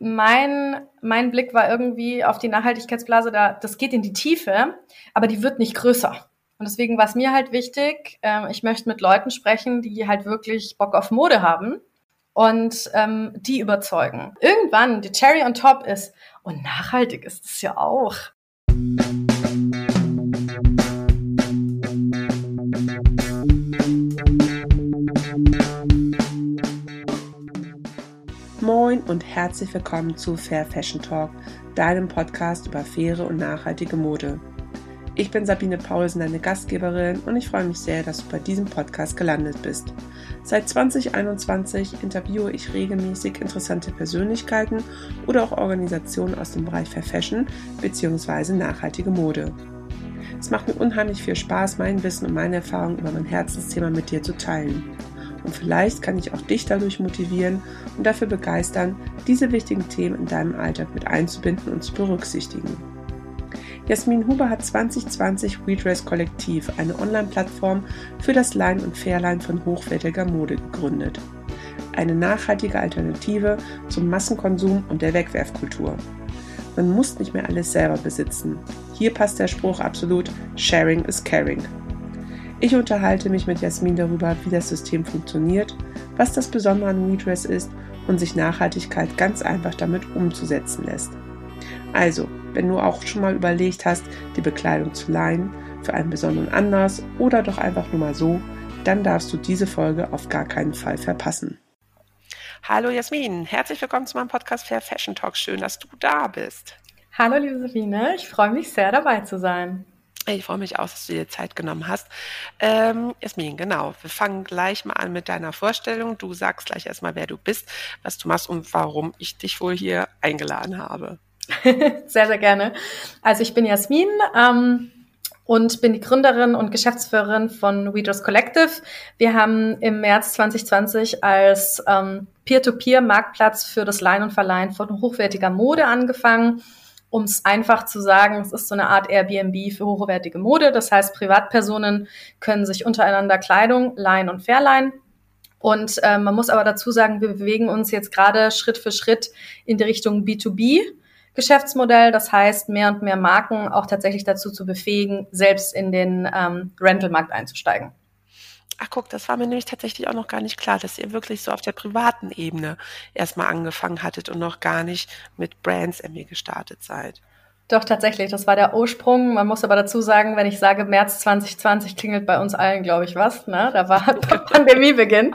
mein, mein Blick war irgendwie auf die Nachhaltigkeitsblase, da, das geht in die Tiefe, aber die wird nicht größer. Und deswegen war es mir halt wichtig, äh, ich möchte mit Leuten sprechen, die halt wirklich Bock auf Mode haben und ähm, die überzeugen. Irgendwann, die Cherry on top ist, und nachhaltig ist es ja auch. Moin und herzlich willkommen zu Fair Fashion Talk, deinem Podcast über faire und nachhaltige Mode. Ich bin Sabine Paulsen, deine Gastgeberin und ich freue mich sehr, dass du bei diesem Podcast gelandet bist. Seit 2021 interviewe ich regelmäßig interessante Persönlichkeiten oder auch Organisationen aus dem Bereich Fair Fashion bzw. nachhaltige Mode. Es macht mir unheimlich viel Spaß, mein Wissen und meine Erfahrungen über mein Herzensthema mit dir zu teilen. Und vielleicht kann ich auch dich dadurch motivieren und dafür begeistern, diese wichtigen Themen in deinem Alltag mit einzubinden und zu berücksichtigen. Jasmin Huber hat 2020 Redress Kollektiv, eine Online-Plattform für das Line und Fairline von hochwertiger Mode gegründet. Eine nachhaltige Alternative zum Massenkonsum und der Wegwerfkultur. Man muss nicht mehr alles selber besitzen. Hier passt der Spruch absolut, Sharing is Caring. Ich unterhalte mich mit Jasmin darüber, wie das System funktioniert, was das Besondere an WeDress ist und sich Nachhaltigkeit ganz einfach damit umzusetzen lässt. Also, wenn du auch schon mal überlegt hast, die Bekleidung zu leihen für einen besonderen Anlass oder doch einfach nur mal so, dann darfst du diese Folge auf gar keinen Fall verpassen. Hallo Jasmin, herzlich willkommen zu meinem Podcast Fair Fashion Talk. Schön, dass du da bist. Hallo liebe Sabine, ich freue mich sehr dabei zu sein. Ich freue mich auch, dass du dir Zeit genommen hast. Ähm, Jasmin, genau. Wir fangen gleich mal an mit deiner Vorstellung. Du sagst gleich erstmal, wer du bist, was du machst und warum ich dich wohl hier eingeladen habe. sehr, sehr gerne. Also ich bin Jasmin ähm, und bin die Gründerin und Geschäftsführerin von Readers Collective. Wir haben im März 2020 als ähm, Peer-to-Peer-Marktplatz für das Leihen und Verleihen von hochwertiger Mode angefangen um es einfach zu sagen, es ist so eine Art Airbnb für hochwertige Mode. Das heißt, Privatpersonen können sich untereinander Kleidung leihen und verleihen. Und äh, man muss aber dazu sagen, wir bewegen uns jetzt gerade Schritt für Schritt in die Richtung B2B. Geschäftsmodell, das heißt, mehr und mehr Marken auch tatsächlich dazu zu befähigen, selbst in den ähm, Rentalmarkt einzusteigen. Ach guck, das war mir nämlich tatsächlich auch noch gar nicht klar, dass ihr wirklich so auf der privaten Ebene erstmal angefangen hattet und noch gar nicht mit Brands irgendwie gestartet seid. Doch, tatsächlich, das war der Ursprung. Man muss aber dazu sagen, wenn ich sage März 2020, klingelt bei uns allen, glaube ich, was. Ne? Da war Pandemiebeginn.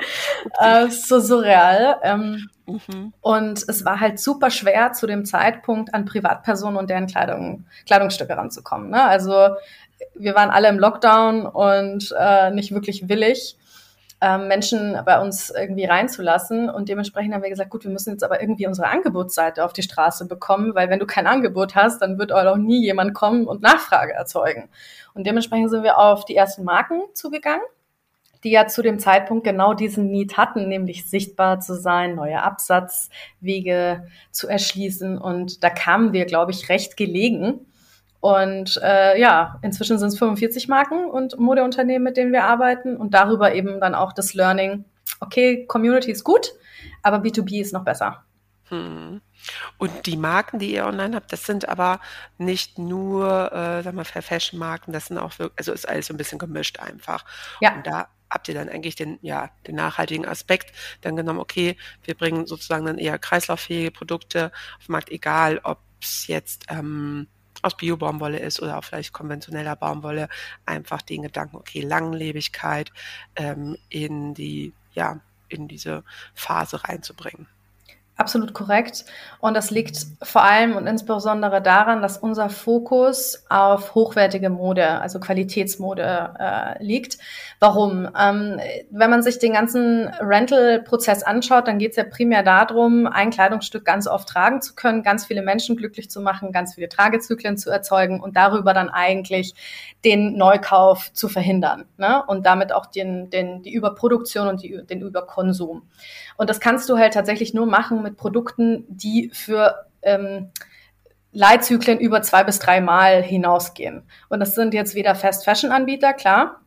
äh, so surreal. Ähm, mhm. Und es war halt super schwer, zu dem Zeitpunkt an Privatpersonen und deren Kleidung, Kleidungsstücke ranzukommen. Ne? Also wir waren alle im Lockdown und äh, nicht wirklich willig, äh, Menschen bei uns irgendwie reinzulassen. Und dementsprechend haben wir gesagt, gut, wir müssen jetzt aber irgendwie unsere Angebotsseite auf die Straße bekommen, weil wenn du kein Angebot hast, dann wird auch nie jemand kommen und Nachfrage erzeugen. Und dementsprechend sind wir auf die ersten Marken zugegangen die ja zu dem Zeitpunkt genau diesen Need hatten, nämlich sichtbar zu sein, neue Absatzwege zu erschließen. Und da kamen wir, glaube ich, recht gelegen und äh, ja, inzwischen sind es 45 Marken und Modeunternehmen, mit denen wir arbeiten und darüber eben dann auch das Learning, okay, Community ist gut, aber B2B ist noch besser. Hm. Und die Marken, die ihr online habt, das sind aber nicht nur, äh, sag mal, Fashion-Marken, das sind auch wirklich, also ist alles so ein bisschen gemischt einfach. Ja. Und da habt ihr dann eigentlich den, ja, den nachhaltigen Aspekt dann genommen, okay, wir bringen sozusagen dann eher kreislauffähige Produkte auf den Markt, egal ob es jetzt ähm, aus Bio-Baumwolle ist oder auch vielleicht konventioneller Baumwolle, einfach den Gedanken, okay, Langlebigkeit ähm, in die, ja, in diese Phase reinzubringen. Absolut korrekt. Und das liegt vor allem und insbesondere daran, dass unser Fokus auf hochwertige Mode, also Qualitätsmode äh, liegt. Warum? Ähm, wenn man sich den ganzen Rental-Prozess anschaut, dann geht es ja primär darum, ein Kleidungsstück ganz oft tragen zu können, ganz viele Menschen glücklich zu machen, ganz viele Tragezyklen zu erzeugen und darüber dann eigentlich den Neukauf zu verhindern ne? und damit auch den, den, die Überproduktion und die, den Überkonsum. Und das kannst du halt tatsächlich nur machen mit Produkten, die für ähm, Leitzyklen über zwei bis drei Mal hinausgehen. Und das sind jetzt weder Fast-Fashion-Anbieter, klar,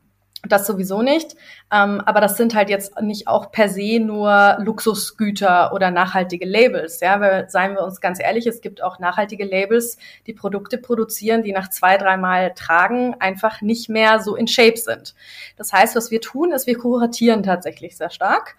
Das sowieso nicht. Ähm, aber das sind halt jetzt nicht auch per se nur Luxusgüter oder nachhaltige Labels. Ja, weil, seien wir uns ganz ehrlich, es gibt auch nachhaltige Labels, die Produkte produzieren, die nach zwei, dreimal tragen einfach nicht mehr so in Shape sind. Das heißt, was wir tun, ist, wir kuratieren tatsächlich sehr stark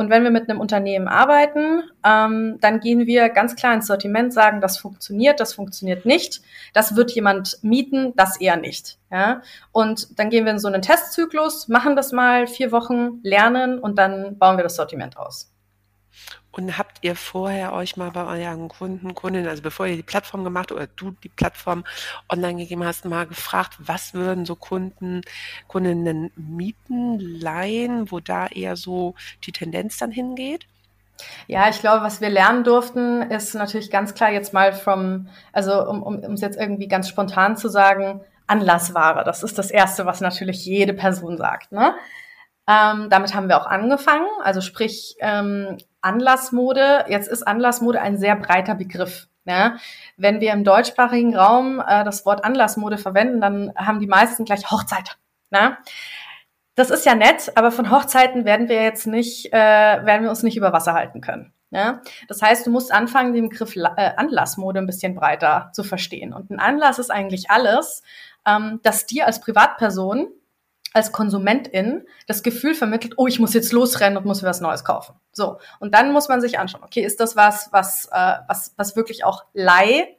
und wenn wir mit einem Unternehmen arbeiten, ähm, dann gehen wir ganz klar ins Sortiment, sagen, das funktioniert, das funktioniert nicht, das wird jemand mieten, das eher nicht. Ja? Und dann gehen wir in so einen Testzyklus, machen das mal vier Wochen, lernen und dann bauen wir das Sortiment aus. Und habt ihr vorher euch mal bei euren Kunden, Kundinnen, also bevor ihr die Plattform gemacht oder du die Plattform online gegeben hast, mal gefragt, was würden so Kunden, Kundinnen mieten, leihen, wo da eher so die Tendenz dann hingeht? Ja, ich glaube, was wir lernen durften, ist natürlich ganz klar jetzt mal vom, also um, um, es jetzt irgendwie ganz spontan zu sagen, Anlassware. Das ist das Erste, was natürlich jede Person sagt. Ne? Ähm, damit haben wir auch angefangen. Also sprich, ähm, Anlassmode, jetzt ist Anlassmode ein sehr breiter Begriff. Ja? Wenn wir im deutschsprachigen Raum äh, das Wort Anlassmode verwenden, dann haben die meisten gleich Hochzeit. Ne? Das ist ja nett, aber von Hochzeiten werden wir jetzt nicht, äh, werden wir uns nicht über Wasser halten können. Ja? Das heißt, du musst anfangen, den Begriff äh, Anlassmode ein bisschen breiter zu verstehen. Und ein Anlass ist eigentlich alles, ähm, das dir als Privatperson als Konsumentin das Gefühl vermittelt, oh, ich muss jetzt losrennen und muss mir was Neues kaufen. So. Und dann muss man sich anschauen, okay, ist das was, was, äh, was, was wirklich auch Leih,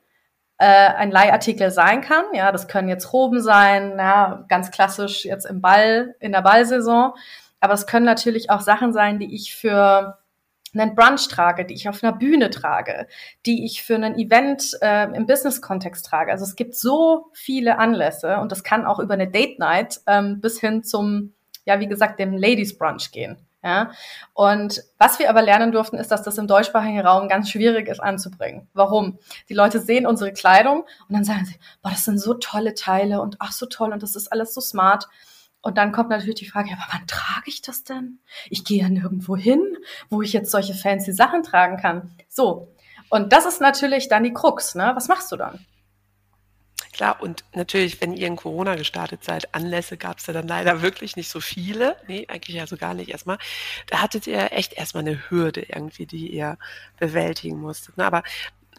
äh, ein Leihartikel sein kann? Ja, das können jetzt Roben sein, ja, ganz klassisch jetzt im Ball, in der Ballsaison. Aber es können natürlich auch Sachen sein, die ich für einen Brunch trage, die ich auf einer Bühne trage, die ich für ein Event äh, im Business-Kontext trage. Also es gibt so viele Anlässe und das kann auch über eine Date Night ähm, bis hin zum, ja, wie gesagt, dem Ladies Brunch gehen. Ja, und was wir aber lernen durften, ist, dass das im deutschsprachigen Raum ganz schwierig ist anzubringen. Warum? Die Leute sehen unsere Kleidung und dann sagen sie, boah, das sind so tolle Teile und ach so toll und das ist alles so smart. Und dann kommt natürlich die Frage, ja, aber wann trage ich das denn? Ich gehe ja nirgendwo hin, wo ich jetzt solche fancy Sachen tragen kann. So. Und das ist natürlich dann die Krux, ne? Was machst du dann? Klar, und natürlich, wenn ihr in Corona gestartet seid, Anlässe gab es ja dann leider wirklich nicht so viele. Nee, eigentlich ja so gar nicht erstmal. Da hattet ihr echt erstmal eine Hürde irgendwie, die ihr bewältigen musstet. Ne? Aber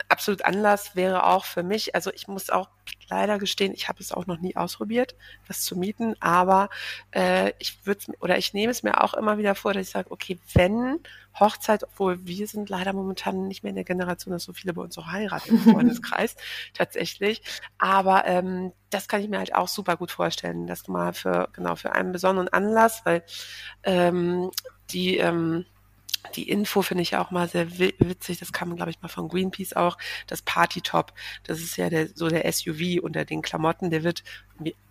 absolut Anlass wäre auch für mich, also ich muss auch leider gestehen, ich habe es auch noch nie ausprobiert, das zu mieten, aber äh, ich würde oder ich nehme es mir auch immer wieder vor, dass ich sage, okay, wenn Hochzeit, obwohl wir sind leider momentan nicht mehr in der Generation, dass so viele bei uns auch heiraten im Freundeskreis tatsächlich, aber ähm, das kann ich mir halt auch super gut vorstellen, dass du mal für genau für einen besonderen Anlass, weil ähm, die ähm, die Info finde ich auch mal sehr witzig. Das kann man, glaube ich, mal von Greenpeace auch. Das Party-Top, das ist ja der, so der SUV unter den Klamotten. Der wird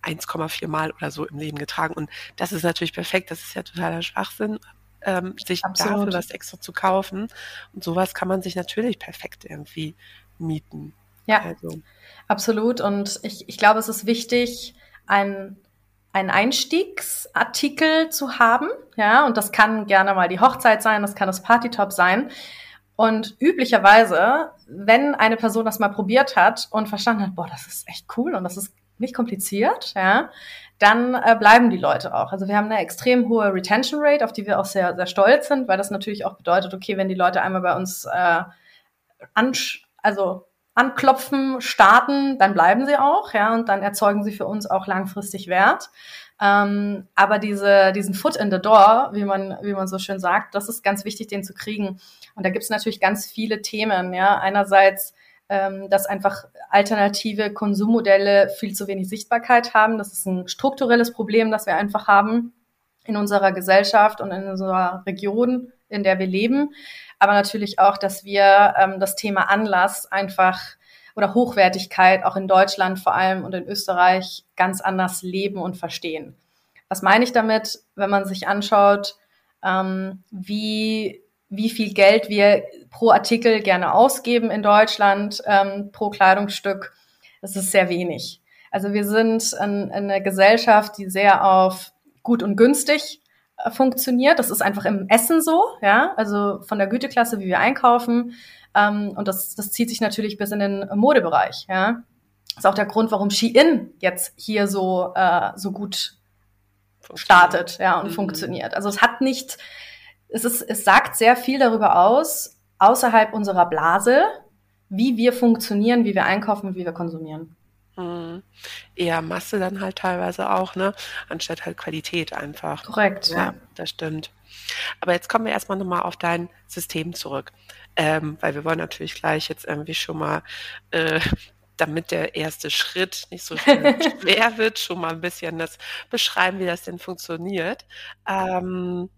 1,4 Mal oder so im Leben getragen. Und das ist natürlich perfekt. Das ist ja totaler Schwachsinn, ähm, sich Absolut. dafür was extra zu kaufen. Und sowas kann man sich natürlich perfekt irgendwie mieten. Ja, also. absolut. Und ich, ich glaube, es ist wichtig, ein einen Einstiegsartikel zu haben, ja, und das kann gerne mal die Hochzeit sein, das kann das Partytop sein. Und üblicherweise, wenn eine Person das mal probiert hat und verstanden hat, boah, das ist echt cool und das ist nicht kompliziert, ja, dann äh, bleiben die Leute auch. Also wir haben eine extrem hohe Retention Rate, auf die wir auch sehr, sehr stolz sind, weil das natürlich auch bedeutet, okay, wenn die Leute einmal bei uns äh, also anklopfen, starten, dann bleiben sie auch, ja, und dann erzeugen sie für uns auch langfristig Wert. Ähm, aber diese, diesen Foot in the Door, wie man, wie man so schön sagt, das ist ganz wichtig, den zu kriegen. Und da gibt es natürlich ganz viele Themen, ja. Einerseits, ähm, dass einfach alternative Konsummodelle viel zu wenig Sichtbarkeit haben. Das ist ein strukturelles Problem, das wir einfach haben in unserer Gesellschaft und in unserer Region, in der wir leben aber natürlich auch, dass wir ähm, das Thema Anlass einfach oder Hochwertigkeit auch in Deutschland vor allem und in Österreich ganz anders leben und verstehen. Was meine ich damit, wenn man sich anschaut, ähm, wie, wie viel Geld wir pro Artikel gerne ausgeben in Deutschland, ähm, pro Kleidungsstück? Das ist sehr wenig. Also wir sind in, in eine Gesellschaft, die sehr auf gut und günstig funktioniert. Das ist einfach im Essen so, ja, also von der Güteklasse, wie wir einkaufen. Ähm, und das, das zieht sich natürlich bis in den Modebereich, ja. Das ist auch der Grund, warum Shein jetzt hier so, äh, so gut startet, ja, und mhm. funktioniert. Also es hat nicht, es ist, es sagt sehr viel darüber aus, außerhalb unserer Blase, wie wir funktionieren, wie wir einkaufen, wie wir konsumieren. Mhm. Eher Masse dann halt teilweise auch, ne? Anstatt halt Qualität einfach. Korrekt, ja. ja. Das stimmt. Aber jetzt kommen wir erstmal nochmal auf dein System zurück. Ähm, weil wir wollen natürlich gleich jetzt irgendwie schon mal, äh, damit der erste Schritt nicht so schwer wird, schon mal ein bisschen das beschreiben, wie das denn funktioniert. Ähm,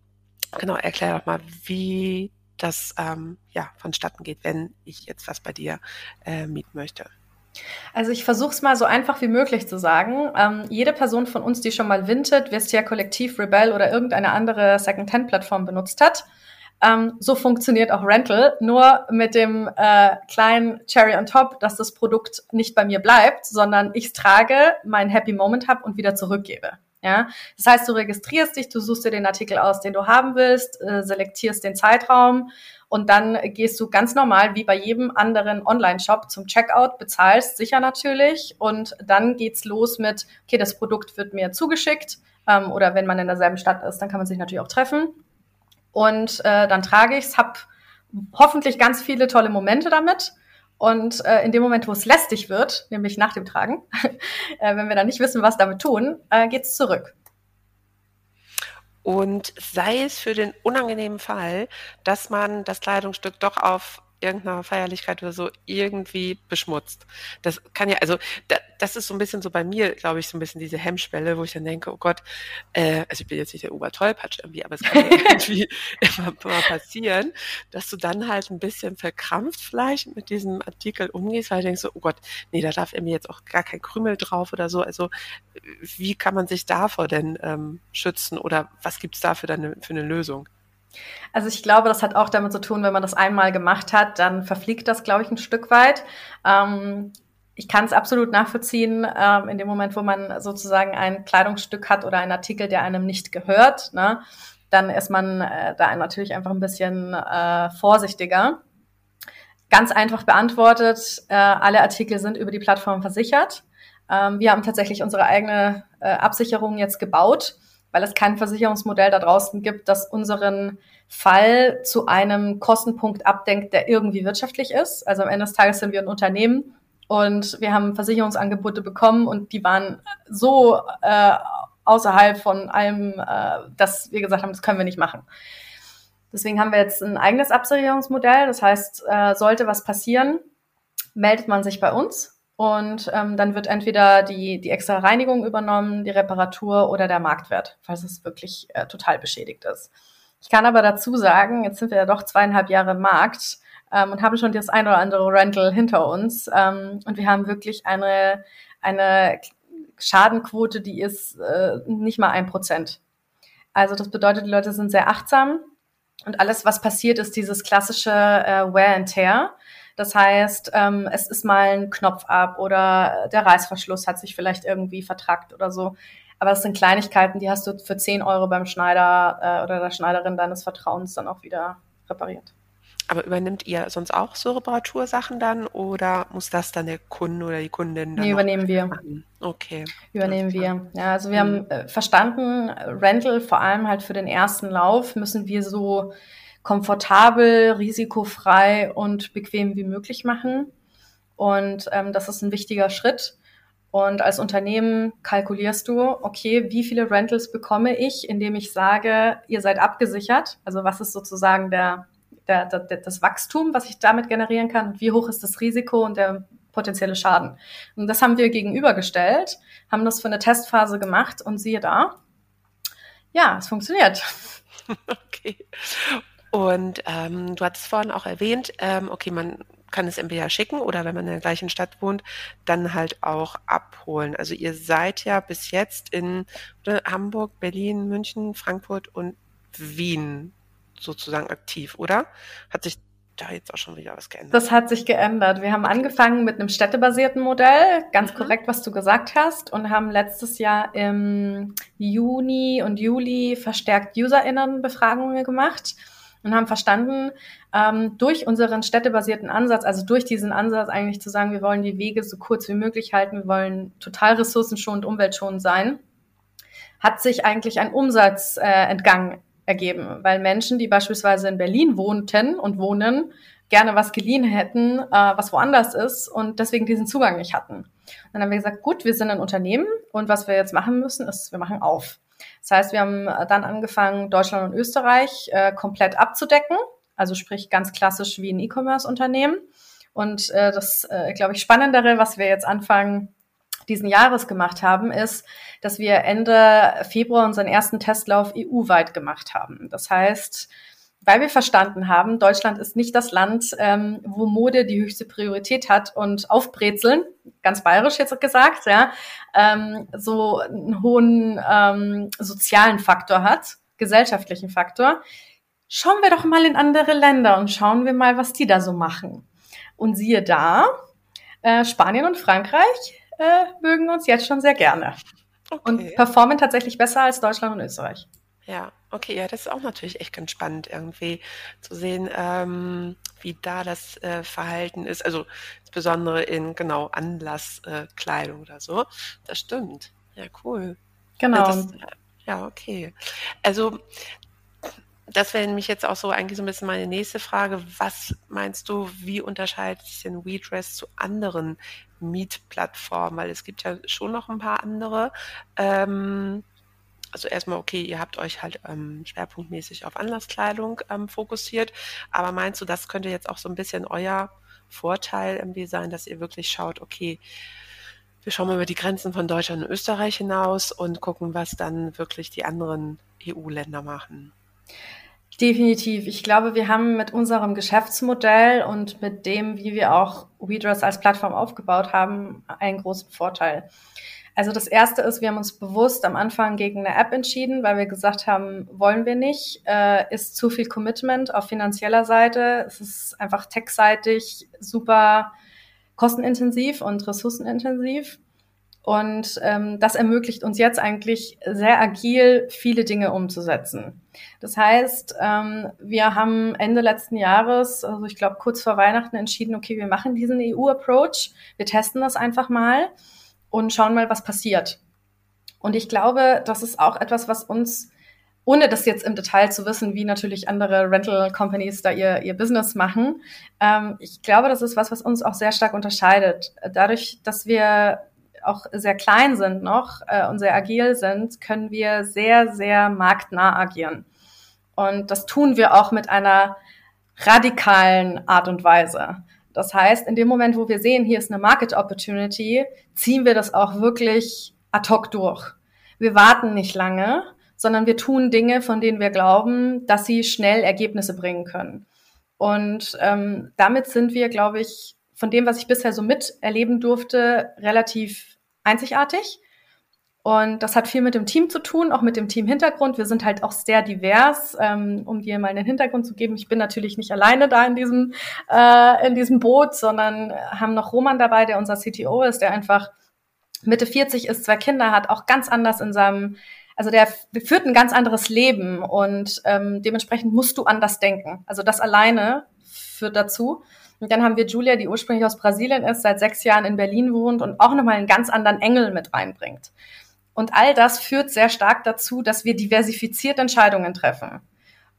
genau, erklär doch mal, wie das ähm, ja vonstatten geht, wenn ich jetzt was bei dir äh, mieten möchte. Also ich versuche es mal so einfach wie möglich zu sagen. Ähm, jede Person von uns, die schon mal Vinted, Vestia Kollektiv, Rebel oder irgendeine andere Second-Hand-Plattform benutzt hat, ähm, so funktioniert auch Rental, nur mit dem äh, kleinen Cherry on top, dass das Produkt nicht bei mir bleibt, sondern ich trage, mein Happy Moment habe und wieder zurückgebe. Ja, das heißt, du registrierst dich, du suchst dir den Artikel aus, den du haben willst, äh, selektierst den Zeitraum und dann gehst du ganz normal wie bei jedem anderen Online-Shop zum Checkout, bezahlst sicher natürlich. Und dann geht's los mit, okay, das Produkt wird mir zugeschickt ähm, oder wenn man in derselben Stadt ist, dann kann man sich natürlich auch treffen. Und äh, dann trage ich's, hab hoffentlich ganz viele tolle Momente damit. Und äh, in dem Moment, wo es lästig wird, nämlich nach dem Tragen, äh, wenn wir dann nicht wissen, was damit tun, äh, geht's zurück. Und sei es für den unangenehmen Fall, dass man das Kleidungsstück doch auf irgendeiner Feierlichkeit oder so irgendwie beschmutzt. Das kann ja, also da, das ist so ein bisschen so bei mir, glaube ich, so ein bisschen diese Hemmschwelle, wo ich dann denke, oh Gott, äh, also ich bin jetzt nicht der Obertollpatsch irgendwie, aber es kann ja irgendwie immer mal passieren, dass du dann halt ein bisschen verkrampft vielleicht mit diesem Artikel umgehst, weil du denkst so, oh Gott, nee, da darf irgendwie jetzt auch gar kein Krümel drauf oder so. Also wie kann man sich davor denn ähm, schützen oder was gibt's da für, eine, für eine Lösung? Also ich glaube, das hat auch damit zu tun, wenn man das einmal gemacht hat, dann verfliegt das, glaube ich, ein Stück weit. Ähm, ich kann es absolut nachvollziehen, ähm, in dem Moment, wo man sozusagen ein Kleidungsstück hat oder einen Artikel, der einem nicht gehört, ne, dann ist man äh, da natürlich einfach ein bisschen äh, vorsichtiger. Ganz einfach beantwortet, äh, alle Artikel sind über die Plattform versichert. Ähm, wir haben tatsächlich unsere eigene äh, Absicherung jetzt gebaut weil es kein Versicherungsmodell da draußen gibt, das unseren Fall zu einem Kostenpunkt abdenkt, der irgendwie wirtschaftlich ist. Also am Ende des Tages sind wir ein Unternehmen und wir haben Versicherungsangebote bekommen und die waren so äh, außerhalb von allem, äh, dass wir gesagt haben, das können wir nicht machen. Deswegen haben wir jetzt ein eigenes Absicherungsmodell. Das heißt, äh, sollte was passieren, meldet man sich bei uns und ähm, dann wird entweder die, die extra Reinigung übernommen, die Reparatur oder der Marktwert, falls es wirklich äh, total beschädigt ist. Ich kann aber dazu sagen, jetzt sind wir ja doch zweieinhalb Jahre im Markt ähm, und haben schon das ein oder andere Rental hinter uns. Ähm, und wir haben wirklich eine, eine Schadenquote, die ist äh, nicht mal ein Prozent. Also das bedeutet, die Leute sind sehr achtsam und alles, was passiert, ist dieses klassische äh, Wear and Tear. Das heißt, ähm, es ist mal ein Knopf ab oder der Reißverschluss hat sich vielleicht irgendwie vertrackt oder so. Aber es sind Kleinigkeiten, die hast du für 10 Euro beim Schneider äh, oder der Schneiderin deines Vertrauens dann auch wieder repariert. Aber übernimmt ihr sonst auch so Reparatursachen dann oder muss das dann der Kunde oder die Kundin dann? Nee, übernehmen wir. Machen? Okay. Übernehmen wir. Ja, also wir mhm. haben äh, verstanden, Rental vor allem halt für den ersten Lauf müssen wir so komfortabel, risikofrei und bequem wie möglich machen. Und ähm, das ist ein wichtiger Schritt. Und als Unternehmen kalkulierst du, okay, wie viele Rentals bekomme ich, indem ich sage, ihr seid abgesichert? Also was ist sozusagen der, der, der, das Wachstum, was ich damit generieren kann? wie hoch ist das Risiko und der potenzielle Schaden? Und das haben wir gegenübergestellt, haben das für eine Testphase gemacht und siehe da, ja, es funktioniert. Okay. Und ähm, du hattest vorhin auch erwähnt, ähm, okay, man kann es entweder schicken oder wenn man in der gleichen Stadt wohnt, dann halt auch abholen. Also ihr seid ja bis jetzt in Hamburg, Berlin, München, Frankfurt und Wien sozusagen aktiv, oder? Hat sich da jetzt auch schon wieder was geändert? Das hat sich geändert. Wir haben angefangen mit einem städtebasierten Modell, ganz mhm. korrekt, was du gesagt hast, und haben letztes Jahr im Juni und Juli verstärkt UserInnen-Befragungen gemacht und haben verstanden, ähm, durch unseren städtebasierten Ansatz, also durch diesen Ansatz eigentlich zu sagen, wir wollen die Wege so kurz wie möglich halten, wir wollen total ressourcenschonend, umweltschonend sein, hat sich eigentlich ein Umsatz äh, entgangen ergeben, weil Menschen, die beispielsweise in Berlin wohnten und wohnen, gerne was geliehen hätten, äh, was woanders ist und deswegen diesen Zugang nicht hatten. Und dann haben wir gesagt, gut, wir sind ein Unternehmen und was wir jetzt machen müssen, ist, wir machen auf. Das heißt, wir haben dann angefangen, Deutschland und Österreich äh, komplett abzudecken, also sprich ganz klassisch wie ein E-Commerce-Unternehmen. Und äh, das, äh, glaube ich, Spannendere, was wir jetzt anfangen diesen Jahres gemacht haben, ist, dass wir Ende Februar unseren ersten Testlauf EU-weit gemacht haben. Das heißt, weil wir verstanden haben, Deutschland ist nicht das Land, ähm, wo Mode die höchste Priorität hat und aufbrezeln, ganz bayerisch jetzt gesagt, ja, ähm, so einen hohen ähm, sozialen Faktor hat, gesellschaftlichen Faktor. Schauen wir doch mal in andere Länder und schauen wir mal, was die da so machen. Und siehe da, äh, Spanien und Frankreich äh, mögen uns jetzt schon sehr gerne. Okay. Und performen tatsächlich besser als Deutschland und Österreich. Ja, okay, ja, das ist auch natürlich echt ganz spannend, irgendwie zu sehen, ähm, wie da das äh, Verhalten ist. Also insbesondere in genau Anlasskleidung äh, oder so. Das stimmt. Ja, cool. Genau. Das, ja, okay. Also das wäre nämlich jetzt auch so eigentlich so ein bisschen meine nächste Frage. Was meinst du, wie unterscheidet sich denn WeDress zu anderen Mietplattformen? Weil es gibt ja schon noch ein paar andere. Ähm, also erstmal, okay, ihr habt euch halt ähm, schwerpunktmäßig auf Anlasskleidung ähm, fokussiert, aber meinst du, das könnte jetzt auch so ein bisschen euer Vorteil irgendwie sein, dass ihr wirklich schaut, okay, wir schauen mal über die Grenzen von Deutschland und Österreich hinaus und gucken, was dann wirklich die anderen EU-Länder machen? Definitiv. Ich glaube, wir haben mit unserem Geschäftsmodell und mit dem, wie wir auch WeDress als Plattform aufgebaut haben, einen großen Vorteil. Also das erste ist, wir haben uns bewusst am Anfang gegen eine App entschieden, weil wir gesagt haben, wollen wir nicht, äh, ist zu viel Commitment auf finanzieller Seite. Es ist einfach techseitig super kostenintensiv und ressourcenintensiv. Und ähm, das ermöglicht uns jetzt eigentlich sehr agil viele Dinge umzusetzen. Das heißt, ähm, wir haben Ende letzten Jahres, also ich glaube kurz vor Weihnachten, entschieden, okay, wir machen diesen EU-Approach, wir testen das einfach mal und schauen mal, was passiert. Und ich glaube, das ist auch etwas, was uns, ohne das jetzt im Detail zu wissen, wie natürlich andere Rental Companies da ihr, ihr Business machen, ähm, ich glaube, das ist was, was uns auch sehr stark unterscheidet. Dadurch, dass wir auch sehr klein sind noch äh, und sehr agil sind, können wir sehr, sehr marktnah agieren. Und das tun wir auch mit einer radikalen Art und Weise. Das heißt, in dem Moment, wo wir sehen, hier ist eine Market Opportunity, ziehen wir das auch wirklich ad hoc durch. Wir warten nicht lange, sondern wir tun Dinge, von denen wir glauben, dass sie schnell Ergebnisse bringen können. Und ähm, damit sind wir, glaube ich, von dem, was ich bisher so miterleben durfte, relativ einzigartig. Und das hat viel mit dem Team zu tun, auch mit dem Team-Hintergrund. Wir sind halt auch sehr divers, ähm, um dir mal einen Hintergrund zu geben. Ich bin natürlich nicht alleine da in diesem, äh, in diesem Boot, sondern haben noch Roman dabei, der unser CTO ist, der einfach Mitte 40 ist, zwei Kinder hat, auch ganz anders in seinem, also der führt ein ganz anderes Leben und ähm, dementsprechend musst du anders denken. Also das alleine führt dazu. Und dann haben wir Julia, die ursprünglich aus Brasilien ist, seit sechs Jahren in Berlin wohnt und auch nochmal einen ganz anderen Engel mit reinbringt. Und all das führt sehr stark dazu, dass wir diversifiziert Entscheidungen treffen.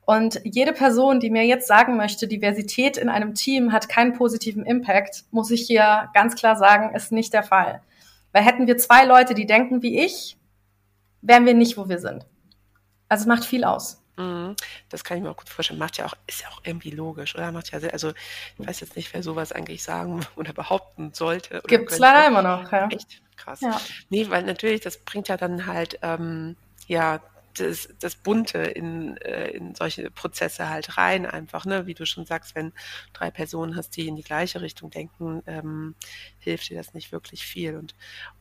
Und jede Person, die mir jetzt sagen möchte, Diversität in einem Team hat keinen positiven Impact, muss ich hier ganz klar sagen, ist nicht der Fall. Weil hätten wir zwei Leute, die denken wie ich, wären wir nicht, wo wir sind. Also es macht viel aus. Mhm. Das kann ich mir auch gut vorstellen. Macht ja auch, ist ja auch irgendwie logisch, oder? Macht ja sehr, also ich weiß jetzt nicht, wer sowas eigentlich sagen oder behaupten sollte. Gibt es leider immer noch, ja. Echt krass. Ja. Nee, weil natürlich, das bringt ja dann halt, ähm, ja, das, das Bunte in, äh, in solche Prozesse halt rein, einfach, ne? Wie du schon sagst, wenn drei Personen hast, die in die gleiche Richtung denken, ähm, hilft dir das nicht wirklich viel. Und,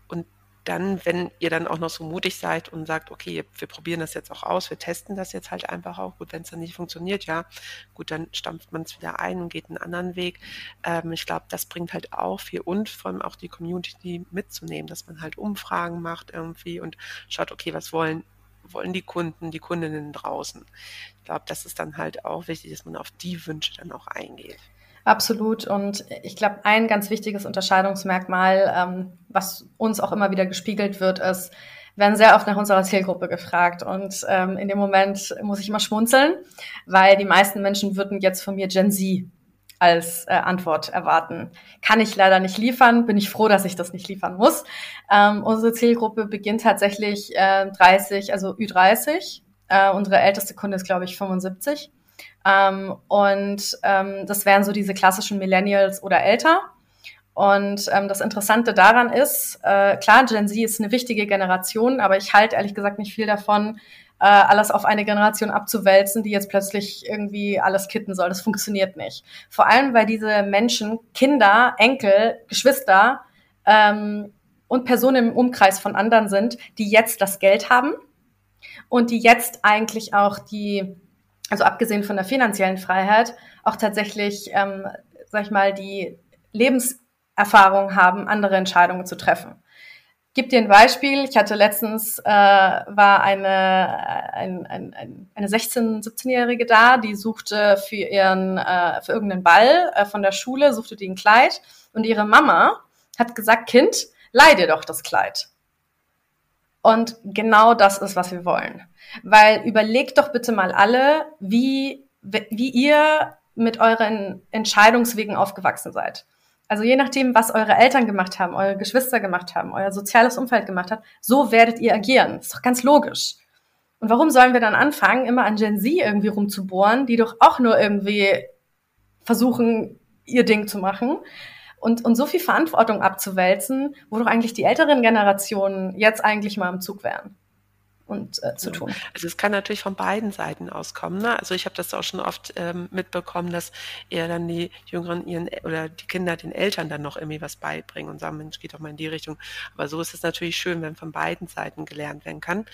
und dann, wenn ihr dann auch noch so mutig seid und sagt, okay, wir probieren das jetzt auch aus, wir testen das jetzt halt einfach auch. Gut, wenn es dann nicht funktioniert, ja, gut, dann stampft man es wieder ein und geht einen anderen Weg. Ähm, ich glaube, das bringt halt auch viel und vor allem auch die Community mitzunehmen, dass man halt Umfragen macht irgendwie und schaut, okay, was wollen wollen die Kunden, die Kundinnen draußen. Ich glaube, das ist dann halt auch wichtig, dass man auf die Wünsche dann auch eingeht. Absolut. Und ich glaube, ein ganz wichtiges Unterscheidungsmerkmal, ähm, was uns auch immer wieder gespiegelt wird, ist, werden sehr oft nach unserer Zielgruppe gefragt. Und ähm, in dem Moment muss ich immer schmunzeln, weil die meisten Menschen würden jetzt von mir Gen Z als äh, Antwort erwarten. Kann ich leider nicht liefern, bin ich froh, dass ich das nicht liefern muss. Ähm, unsere Zielgruppe beginnt tatsächlich äh, 30, also Ü30. Äh, unsere älteste Kunde ist, glaube ich, 75. Ähm, und ähm, das wären so diese klassischen Millennials oder älter. Und ähm, das Interessante daran ist, äh, klar, Gen Z ist eine wichtige Generation, aber ich halte ehrlich gesagt nicht viel davon, äh, alles auf eine Generation abzuwälzen, die jetzt plötzlich irgendwie alles kitten soll. Das funktioniert nicht. Vor allem, weil diese Menschen, Kinder, Enkel, Geschwister ähm, und Personen im Umkreis von anderen sind, die jetzt das Geld haben und die jetzt eigentlich auch die, also abgesehen von der finanziellen Freiheit, auch tatsächlich, ähm, sag ich mal, die Lebens Erfahrung haben, andere Entscheidungen zu treffen. Gib dir ein Beispiel. Ich hatte letztens äh, war eine ein, ein, ein, eine 16, 17-Jährige da, die suchte für ihren äh, für irgendeinen Ball äh, von der Schule suchte die ein Kleid und ihre Mama hat gesagt, Kind, leih dir doch das Kleid. Und genau das ist, was wir wollen. Weil überlegt doch bitte mal alle, wie wie ihr mit euren Entscheidungswegen aufgewachsen seid. Also je nachdem, was eure Eltern gemacht haben, eure Geschwister gemacht haben, euer soziales Umfeld gemacht hat, so werdet ihr agieren. ist doch ganz logisch. Und warum sollen wir dann anfangen, immer an Gen Z irgendwie rumzubohren, die doch auch nur irgendwie versuchen, ihr Ding zu machen und, und so viel Verantwortung abzuwälzen, wo doch eigentlich die älteren Generationen jetzt eigentlich mal im Zug wären und äh, zu tun. Also es kann natürlich von beiden Seiten auskommen. Ne? Also ich habe das auch schon oft ähm, mitbekommen, dass eher dann die Jüngeren ihren oder die Kinder den Eltern dann noch irgendwie was beibringen und sagen, Mensch, geht doch mal in die Richtung. Aber so ist es natürlich schön, wenn von beiden Seiten gelernt werden kann.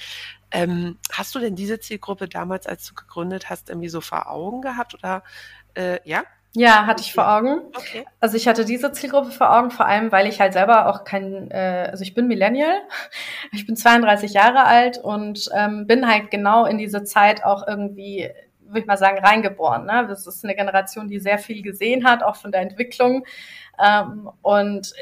Ähm, hast du denn diese Zielgruppe damals, als du gegründet hast, irgendwie so vor Augen gehabt oder äh, ja? Ja, hatte ich vor Augen. Okay. Also ich hatte diese Zielgruppe vor Augen, vor allem, weil ich halt selber auch kein, äh, also ich bin Millennial, ich bin 32 Jahre alt und ähm, bin halt genau in diese Zeit auch irgendwie, würde ich mal sagen, reingeboren. Ne? Das ist eine Generation, die sehr viel gesehen hat, auch von der Entwicklung. Ähm, und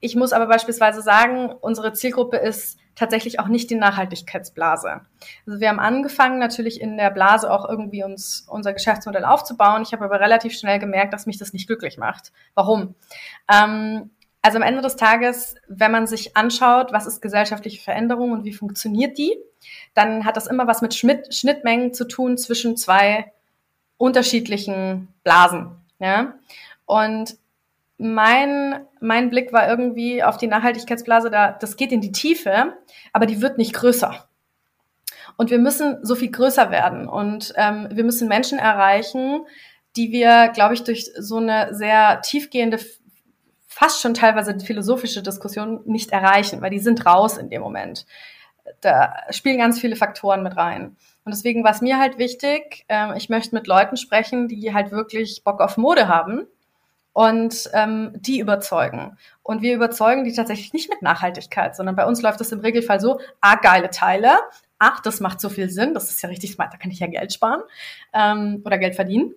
ich muss aber beispielsweise sagen, unsere Zielgruppe ist tatsächlich auch nicht die Nachhaltigkeitsblase. Also wir haben angefangen, natürlich in der Blase auch irgendwie uns unser Geschäftsmodell aufzubauen. Ich habe aber relativ schnell gemerkt, dass mich das nicht glücklich macht. Warum? Ähm, also am Ende des Tages, wenn man sich anschaut, was ist gesellschaftliche Veränderung und wie funktioniert die, dann hat das immer was mit Schnitt, Schnittmengen zu tun zwischen zwei unterschiedlichen Blasen. Ja? Und mein, mein Blick war irgendwie auf die Nachhaltigkeitsblase, da, das geht in die Tiefe, aber die wird nicht größer. Und wir müssen so viel größer werden und ähm, wir müssen Menschen erreichen, die wir, glaube ich, durch so eine sehr tiefgehende, fast schon teilweise philosophische Diskussion nicht erreichen, weil die sind raus in dem Moment. Da spielen ganz viele Faktoren mit rein. Und deswegen war es mir halt wichtig, ähm, ich möchte mit Leuten sprechen, die halt wirklich Bock auf Mode haben und ähm, die überzeugen. Und wir überzeugen die tatsächlich nicht mit Nachhaltigkeit, sondern bei uns läuft es im Regelfall so, ah, geile Teile, ach, das macht so viel Sinn, das ist ja richtig smart, da kann ich ja Geld sparen ähm, oder Geld verdienen.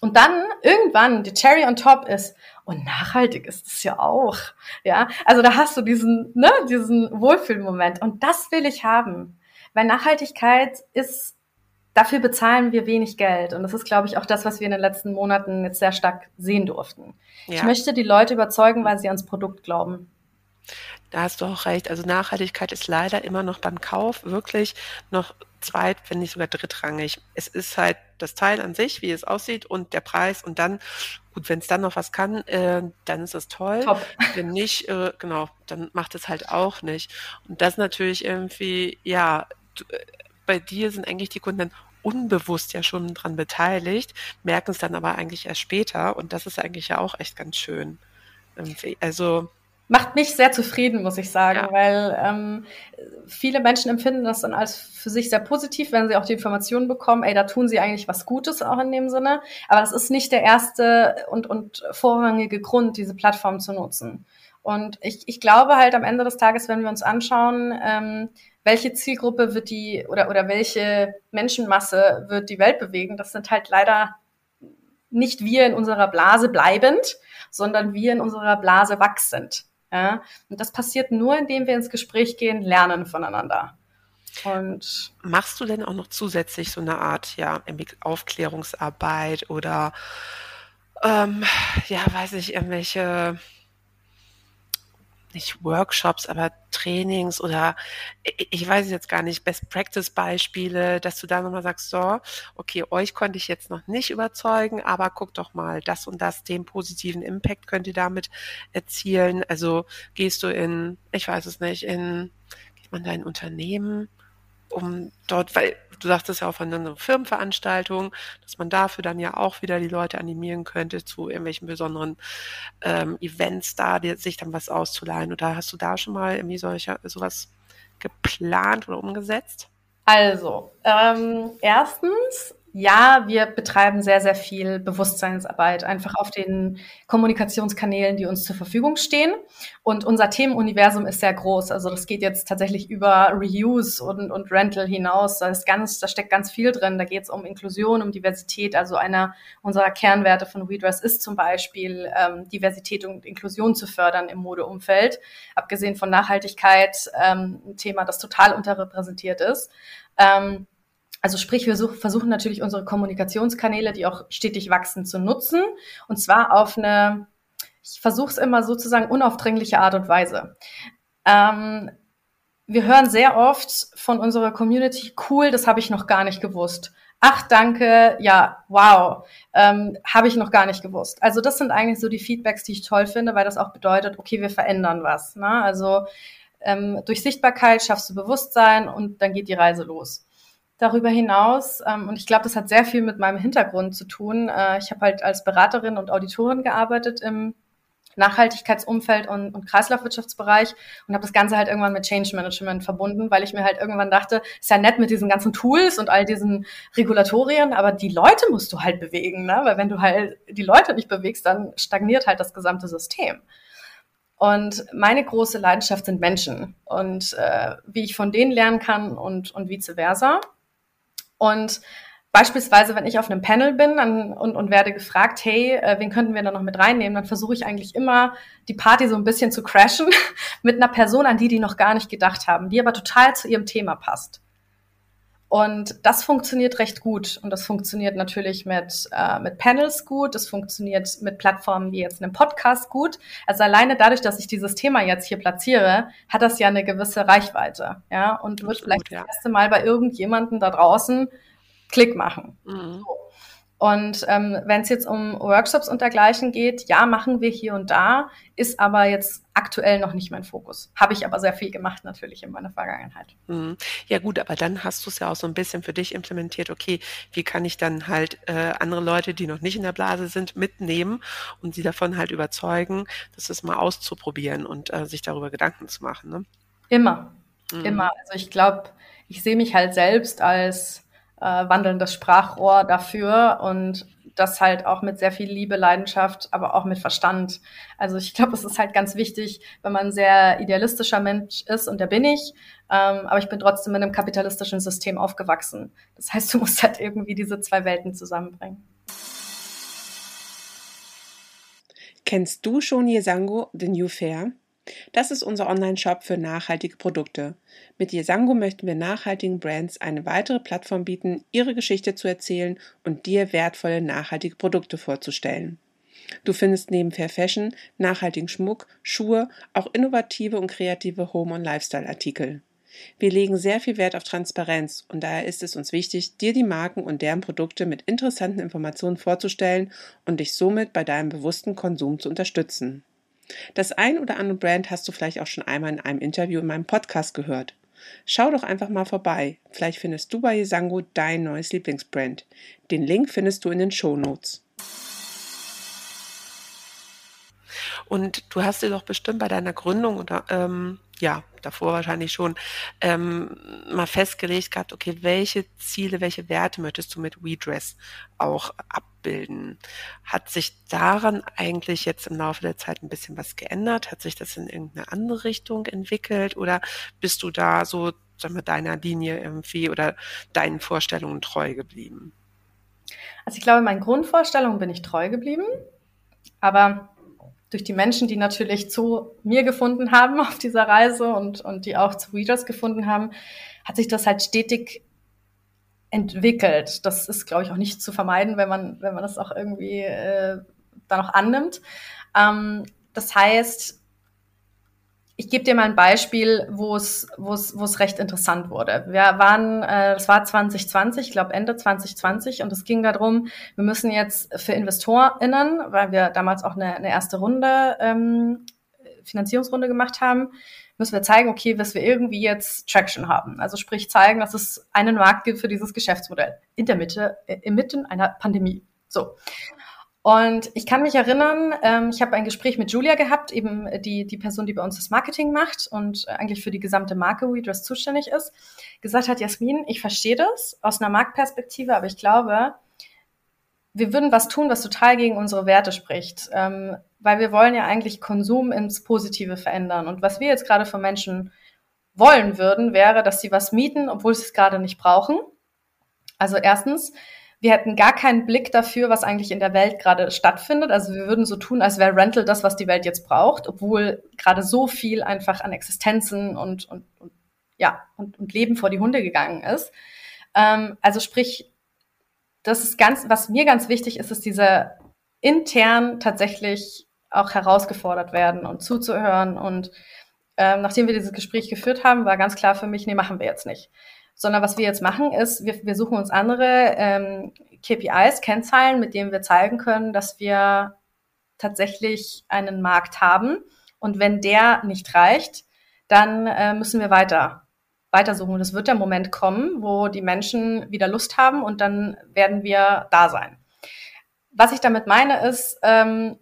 Und dann irgendwann die Cherry on top ist, und nachhaltig ist es ja auch. Ja, also da hast du diesen, ne, diesen Wohlfühlmoment. Und das will ich haben. Weil Nachhaltigkeit ist dafür bezahlen wir wenig Geld. Und das ist, glaube ich, auch das, was wir in den letzten Monaten jetzt sehr stark sehen durften. Ja. Ich möchte die Leute überzeugen, weil sie ans Produkt glauben. Da hast du auch recht. Also Nachhaltigkeit ist leider immer noch beim Kauf wirklich noch zweit, wenn nicht sogar drittrangig. Es ist halt das Teil an sich, wie es aussieht und der Preis und dann, gut, wenn es dann noch was kann, äh, dann ist es toll. Top. Wenn nicht, äh, genau, dann macht es halt auch nicht. Und das natürlich irgendwie, ja, äh, bei dir sind eigentlich die Kunden dann unbewusst ja schon dran beteiligt, merken es dann aber eigentlich erst später und das ist eigentlich ja auch echt ganz schön. Also macht mich sehr zufrieden, muss ich sagen, ja. weil ähm, viele Menschen empfinden das dann als für sich sehr positiv, wenn sie auch die Informationen bekommen, ey, da tun sie eigentlich was Gutes auch in dem Sinne. Aber das ist nicht der erste und, und vorrangige Grund, diese Plattform zu nutzen. Und ich, ich glaube halt am Ende des Tages, wenn wir uns anschauen, ähm, welche Zielgruppe wird die oder, oder welche Menschenmasse wird die Welt bewegen, das sind halt leider nicht wir in unserer Blase bleibend, sondern wir in unserer Blase wachsend. Ja? Und das passiert nur, indem wir ins Gespräch gehen, lernen voneinander. Und machst du denn auch noch zusätzlich so eine Art ja, Aufklärungsarbeit oder ähm, ja, weiß ich, irgendwelche nicht Workshops, aber Trainings oder ich weiß jetzt gar nicht, Best Practice Beispiele, dass du da nochmal sagst, so, okay, euch konnte ich jetzt noch nicht überzeugen, aber guck doch mal, das und das, den positiven Impact könnt ihr damit erzielen. Also gehst du in, ich weiß es nicht, in, geht man da in Unternehmen um dort, weil du sagtest ja auch von einer Firmenveranstaltung, dass man dafür dann ja auch wieder die Leute animieren könnte zu irgendwelchen besonderen ähm, Events da, die, sich dann was auszuleihen. Oder hast du da schon mal irgendwie solcher, sowas geplant oder umgesetzt? Also, ähm, erstens ja, wir betreiben sehr, sehr viel Bewusstseinsarbeit, einfach auf den Kommunikationskanälen, die uns zur Verfügung stehen. Und unser Themenuniversum ist sehr groß. Also das geht jetzt tatsächlich über Reuse und, und Rental hinaus. Da, ist ganz, da steckt ganz viel drin. Da geht es um Inklusion, um Diversität. Also einer unserer Kernwerte von WeDress ist zum Beispiel, ähm, Diversität und Inklusion zu fördern im Modeumfeld. Abgesehen von Nachhaltigkeit, ähm, ein Thema, das total unterrepräsentiert ist. Ähm, also sprich, wir such, versuchen natürlich unsere Kommunikationskanäle, die auch stetig wachsen, zu nutzen. Und zwar auf eine, ich versuche es immer sozusagen unaufdringliche Art und Weise. Ähm, wir hören sehr oft von unserer Community, cool, das habe ich noch gar nicht gewusst. Ach, danke, ja, wow, ähm, habe ich noch gar nicht gewusst. Also das sind eigentlich so die Feedbacks, die ich toll finde, weil das auch bedeutet, okay, wir verändern was. Ne? Also ähm, durch Sichtbarkeit schaffst du Bewusstsein und dann geht die Reise los darüber hinaus, ähm, und ich glaube, das hat sehr viel mit meinem Hintergrund zu tun. Äh, ich habe halt als Beraterin und Auditorin gearbeitet im Nachhaltigkeitsumfeld und, und Kreislaufwirtschaftsbereich und habe das Ganze halt irgendwann mit Change Management verbunden, weil ich mir halt irgendwann dachte, ist ja nett mit diesen ganzen Tools und all diesen Regulatorien, aber die Leute musst du halt bewegen, ne? weil wenn du halt die Leute nicht bewegst, dann stagniert halt das gesamte System. Und meine große Leidenschaft sind Menschen und äh, wie ich von denen lernen kann und, und vice versa. Und Beispielsweise, wenn ich auf einem Panel bin und, und werde gefragt, hey, äh, wen könnten wir da noch mit reinnehmen, dann versuche ich eigentlich immer, die Party so ein bisschen zu crashen mit einer Person, an die die noch gar nicht gedacht haben, die aber total zu ihrem Thema passt. Und das funktioniert recht gut. Und das funktioniert natürlich mit, äh, mit Panels gut. Das funktioniert mit Plattformen wie jetzt einem Podcast gut. Also alleine dadurch, dass ich dieses Thema jetzt hier platziere, hat das ja eine gewisse Reichweite. Ja, und wird vielleicht ja. das erste Mal bei irgendjemanden da draußen Klick machen. Mhm. So. Und ähm, wenn es jetzt um Workshops und dergleichen geht, ja, machen wir hier und da, ist aber jetzt aktuell noch nicht mein Fokus. Habe ich aber sehr viel gemacht natürlich in meiner Vergangenheit. Mhm. Ja gut, aber dann hast du es ja auch so ein bisschen für dich implementiert, okay, wie kann ich dann halt äh, andere Leute, die noch nicht in der Blase sind, mitnehmen und sie davon halt überzeugen, das ist mal auszuprobieren und äh, sich darüber Gedanken zu machen. Ne? Immer, mhm. immer. Also ich glaube, ich sehe mich halt selbst als äh, wandelndes Sprachrohr dafür und das halt auch mit sehr viel Liebe, Leidenschaft, aber auch mit Verstand. Also ich glaube, es ist halt ganz wichtig, wenn man ein sehr idealistischer Mensch ist, und der bin ich, ähm, aber ich bin trotzdem in einem kapitalistischen System aufgewachsen. Das heißt, du musst halt irgendwie diese zwei Welten zusammenbringen. Kennst du schon Yesango, The New Fair? Das ist unser Online-Shop für nachhaltige Produkte. Mit Yesango möchten wir nachhaltigen Brands eine weitere Plattform bieten, ihre Geschichte zu erzählen und dir wertvolle nachhaltige Produkte vorzustellen. Du findest neben Fair Fashion, nachhaltigen Schmuck, Schuhe, auch innovative und kreative Home- und Lifestyle-Artikel. Wir legen sehr viel Wert auf Transparenz und daher ist es uns wichtig, dir die Marken und deren Produkte mit interessanten Informationen vorzustellen und dich somit bei deinem bewussten Konsum zu unterstützen. Das ein oder andere Brand hast du vielleicht auch schon einmal in einem Interview in meinem Podcast gehört. Schau doch einfach mal vorbei. Vielleicht findest du bei Yesango dein neues Lieblingsbrand. Den Link findest du in den Show Notes. Und du hast dir doch bestimmt bei deiner Gründung oder ähm, ja, davor wahrscheinlich schon, ähm, mal festgelegt gehabt, okay, welche Ziele, welche Werte möchtest du mit WeDress auch abbilden? Hat sich daran eigentlich jetzt im Laufe der Zeit ein bisschen was geändert? Hat sich das in irgendeine andere Richtung entwickelt oder bist du da so, sagen wir, deiner Linie irgendwie oder deinen Vorstellungen treu geblieben? Also ich glaube, meinen Grundvorstellungen bin ich treu geblieben, aber durch die Menschen, die natürlich zu mir gefunden haben auf dieser Reise und, und die auch zu Readers gefunden haben, hat sich das halt stetig entwickelt. Das ist, glaube ich, auch nicht zu vermeiden, wenn man, wenn man das auch irgendwie äh, da noch annimmt. Ähm, das heißt, ich gebe dir mal ein Beispiel, wo es, wo es, wo es recht interessant wurde. Wir waren, äh, das war 2020, ich glaube Ende 2020, und es ging darum, wir müssen jetzt für InvestorInnen, weil wir damals auch eine, eine erste Runde, ähm, Finanzierungsrunde gemacht haben, müssen wir zeigen, okay, dass wir irgendwie jetzt Traction haben. Also sprich zeigen, dass es einen Markt gibt für dieses Geschäftsmodell in der Mitte, äh, inmitten einer Pandemie. So. Und ich kann mich erinnern, ähm, ich habe ein Gespräch mit Julia gehabt, eben die, die Person, die bei uns das Marketing macht und eigentlich für die gesamte Marke WeDress zuständig ist, gesagt hat, Jasmin, ich verstehe das aus einer Marktperspektive, aber ich glaube, wir würden was tun, was total gegen unsere Werte spricht, ähm, weil wir wollen ja eigentlich Konsum ins Positive verändern. Und was wir jetzt gerade von Menschen wollen würden, wäre, dass sie was mieten, obwohl sie es gerade nicht brauchen. Also erstens, wir hätten gar keinen Blick dafür, was eigentlich in der Welt gerade stattfindet. Also wir würden so tun, als wäre Rental das, was die Welt jetzt braucht, obwohl gerade so viel einfach an Existenzen und, und, und ja, und, und Leben vor die Hunde gegangen ist. Ähm, also sprich, das ist ganz, was mir ganz wichtig ist, ist diese intern tatsächlich auch herausgefordert werden und zuzuhören. Und ähm, nachdem wir dieses Gespräch geführt haben, war ganz klar für mich, nee, machen wir jetzt nicht sondern was wir jetzt machen ist, wir, wir suchen uns andere ähm, KPIs, Kennzahlen, mit denen wir zeigen können, dass wir tatsächlich einen Markt haben. Und wenn der nicht reicht, dann äh, müssen wir weiter weitersuchen. Und es wird der Moment kommen, wo die Menschen wieder Lust haben und dann werden wir da sein. Was ich damit meine ist, ähm,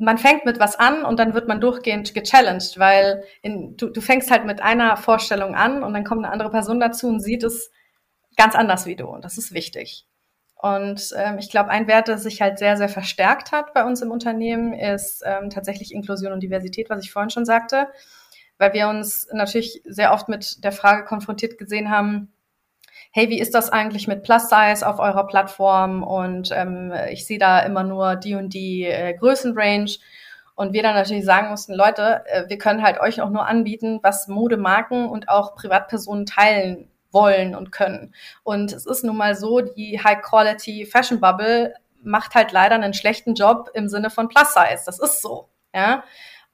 man fängt mit was an und dann wird man durchgehend gechallenged, weil in, du, du fängst halt mit einer Vorstellung an und dann kommt eine andere Person dazu und sieht es ganz anders wie du. Und das ist wichtig. Und ähm, ich glaube, ein Wert, der sich halt sehr, sehr verstärkt hat bei uns im Unternehmen, ist ähm, tatsächlich Inklusion und Diversität, was ich vorhin schon sagte, weil wir uns natürlich sehr oft mit der Frage konfrontiert gesehen haben, hey, wie ist das eigentlich mit Plus Size auf eurer Plattform? Und ähm, ich sehe da immer nur die und die äh, Größenrange. Und wir dann natürlich sagen mussten, Leute, äh, wir können halt euch auch nur anbieten, was Modemarken und auch Privatpersonen teilen wollen und können. Und es ist nun mal so, die High-Quality Fashion Bubble macht halt leider einen schlechten Job im Sinne von Plus Size. Das ist so, ja.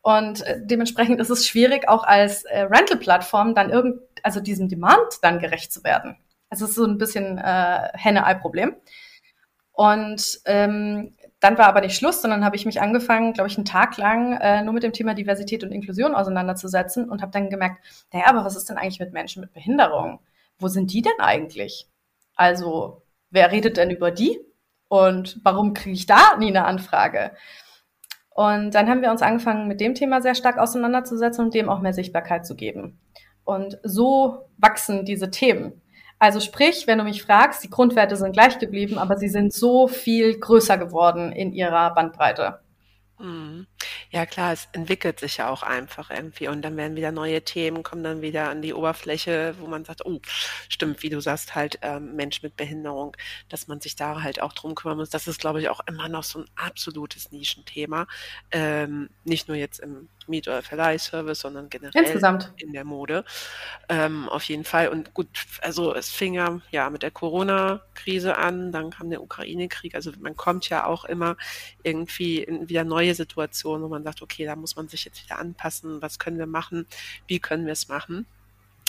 Und äh, dementsprechend ist es schwierig, auch als äh, Rental-Plattform dann irgend, also diesem Demand dann gerecht zu werden. Also es ist so ein bisschen äh, Henne-Ei-Problem. Und ähm, dann war aber nicht Schluss, sondern habe ich mich angefangen, glaube ich, einen Tag lang äh, nur mit dem Thema Diversität und Inklusion auseinanderzusetzen und habe dann gemerkt, naja, aber was ist denn eigentlich mit Menschen mit Behinderung? Wo sind die denn eigentlich? Also, wer redet denn über die? Und warum kriege ich da nie eine Anfrage? Und dann haben wir uns angefangen, mit dem Thema sehr stark auseinanderzusetzen und dem auch mehr Sichtbarkeit zu geben. Und so wachsen diese Themen. Also sprich, wenn du mich fragst, die Grundwerte sind gleich geblieben, aber sie sind so viel größer geworden in ihrer Bandbreite. Mhm. Ja klar, es entwickelt sich ja auch einfach irgendwie und dann werden wieder neue Themen, kommen dann wieder an die Oberfläche, wo man sagt, oh, stimmt, wie du sagst, halt ähm, Mensch mit Behinderung, dass man sich da halt auch drum kümmern muss. Das ist, glaube ich, auch immer noch so ein absolutes Nischenthema. Ähm, nicht nur jetzt im Miet- oder Verleihservice, sondern generell Insgesamt. in der Mode. Ähm, auf jeden Fall. Und gut, also es fing ja, ja mit der Corona-Krise an, dann kam der Ukraine-Krieg. Also man kommt ja auch immer irgendwie in wieder neue Situationen, wo man sagt, okay, da muss man sich jetzt wieder anpassen. Was können wir machen? Wie können wir es machen?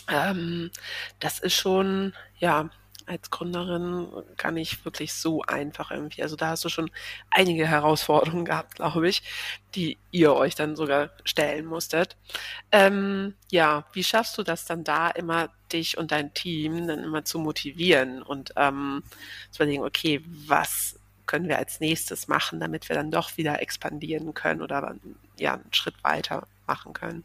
Ähm, das ist schon, ja, als Gründerin gar nicht wirklich so einfach irgendwie. Also da hast du schon einige Herausforderungen gehabt, glaube ich, die ihr euch dann sogar stellen musstet. Ähm, ja, wie schaffst du das dann da immer, dich und dein Team dann immer zu motivieren und ähm, zu überlegen, okay, was können wir als nächstes machen, damit wir dann doch wieder expandieren können oder ja, einen Schritt weiter machen können?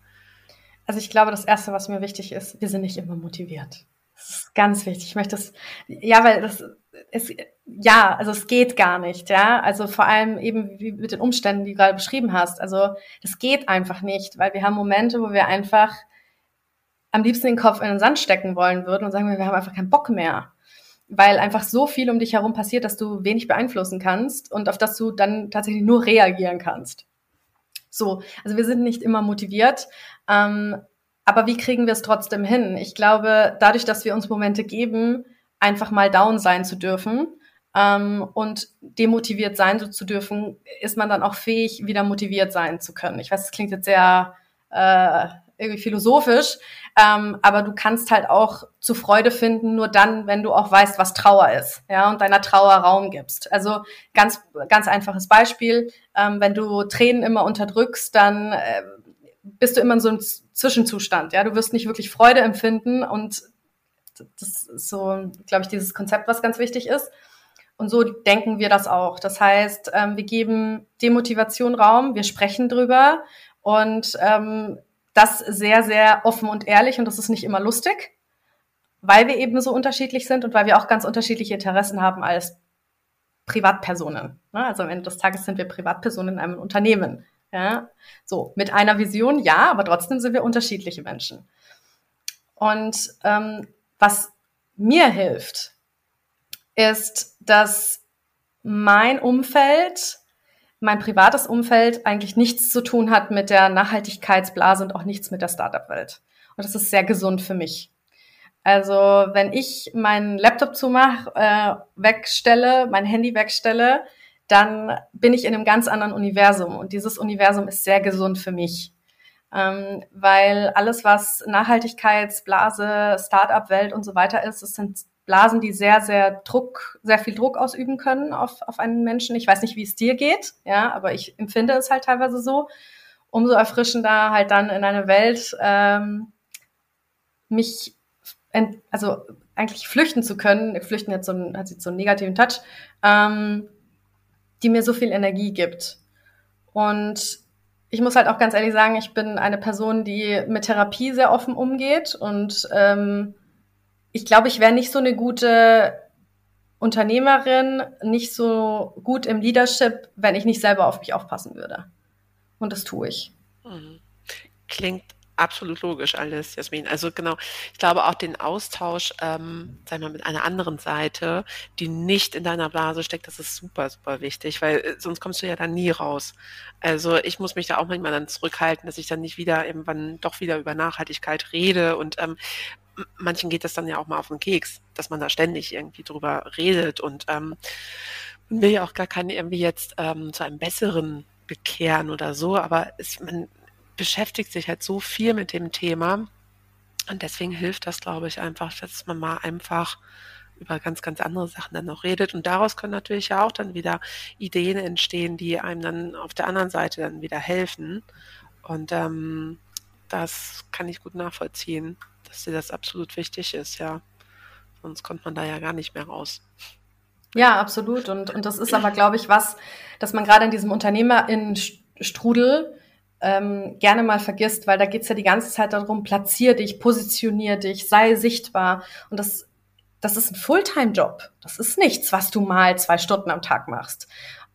Also ich glaube, das Erste, was mir wichtig ist, wir sind nicht immer motiviert. Das ist ganz wichtig. Ich möchte das, ja, weil das ist, ja, also es geht gar nicht, ja. Also vor allem eben wie mit den Umständen, die du gerade beschrieben hast. Also das geht einfach nicht, weil wir haben Momente, wo wir einfach am liebsten den Kopf in den Sand stecken wollen würden und sagen, wir haben einfach keinen Bock mehr. Weil einfach so viel um dich herum passiert, dass du wenig beeinflussen kannst und auf das du dann tatsächlich nur reagieren kannst. So, also wir sind nicht immer motiviert. Ähm, aber wie kriegen wir es trotzdem hin? Ich glaube, dadurch, dass wir uns Momente geben, einfach mal down sein zu dürfen ähm, und demotiviert sein zu dürfen, ist man dann auch fähig, wieder motiviert sein zu können. Ich weiß, das klingt jetzt sehr äh, irgendwie philosophisch, ähm, aber du kannst halt auch zu Freude finden, nur dann, wenn du auch weißt, was Trauer ist, ja, und deiner Trauer Raum gibst. Also ganz, ganz einfaches Beispiel, ähm, wenn du Tränen immer unterdrückst, dann äh, bist du immer in so einem Zwischenzustand, ja, du wirst nicht wirklich Freude empfinden und das ist so, glaube ich, dieses Konzept, was ganz wichtig ist. Und so denken wir das auch. Das heißt, ähm, wir geben Demotivation Raum, wir sprechen drüber und ähm, das sehr, sehr offen und ehrlich und das ist nicht immer lustig, weil wir eben so unterschiedlich sind und weil wir auch ganz unterschiedliche Interessen haben als Privatpersonen. Ne? Also am Ende des Tages sind wir Privatpersonen in einem Unternehmen. Ja, so mit einer Vision, ja, aber trotzdem sind wir unterschiedliche Menschen. Und ähm, was mir hilft, ist, dass mein Umfeld mein privates Umfeld eigentlich nichts zu tun hat mit der Nachhaltigkeitsblase und auch nichts mit der Startup-Welt. Und das ist sehr gesund für mich. Also wenn ich meinen Laptop zumache, äh, wegstelle, mein Handy wegstelle, dann bin ich in einem ganz anderen Universum. Und dieses Universum ist sehr gesund für mich. Ähm, weil alles, was Nachhaltigkeitsblase, Startup-Welt und so weiter ist, das sind Blasen, die sehr, sehr Druck, sehr viel Druck ausüben können auf, auf einen Menschen. Ich weiß nicht, wie es dir geht, ja, aber ich empfinde es halt teilweise so. Umso erfrischender halt dann in eine Welt ähm, mich, also eigentlich flüchten zu können. Flüchten jetzt so hat jetzt so einen negativen Touch, ähm, die mir so viel Energie gibt. Und ich muss halt auch ganz ehrlich sagen, ich bin eine Person, die mit Therapie sehr offen umgeht und ähm, ich glaube, ich wäre nicht so eine gute Unternehmerin, nicht so gut im Leadership, wenn ich nicht selber auf mich aufpassen würde. Und das tue ich. Mhm. Klingt absolut logisch alles, Jasmin. Also genau, ich glaube auch den Austausch, ähm, sag mal, mit einer anderen Seite, die nicht in deiner Blase steckt, das ist super, super wichtig, weil äh, sonst kommst du ja dann nie raus. Also ich muss mich da auch manchmal dann zurückhalten, dass ich dann nicht wieder irgendwann doch wieder über Nachhaltigkeit rede und ähm, manchen geht das dann ja auch mal auf den Keks, dass man da ständig irgendwie drüber redet und ähm, will ja auch gar keinen irgendwie jetzt ähm, zu einem besseren bekehren oder so, aber es, man beschäftigt sich halt so viel mit dem Thema und deswegen hilft das, glaube ich, einfach, dass man mal einfach über ganz, ganz andere Sachen dann noch redet. Und daraus können natürlich ja auch dann wieder Ideen entstehen, die einem dann auf der anderen Seite dann wieder helfen. Und ähm, das kann ich gut nachvollziehen dass dir das absolut wichtig ist, ja. Sonst kommt man da ja gar nicht mehr raus. Ja, absolut. Und, und das ist aber, glaube ich, was, dass man gerade in diesem Unternehmerinnenstrudel ähm, gerne mal vergisst, weil da geht's ja die ganze Zeit darum, platzier dich, positionier dich, sei sichtbar. Und das, das ist ein Fulltime-Job. Das ist nichts, was du mal zwei Stunden am Tag machst.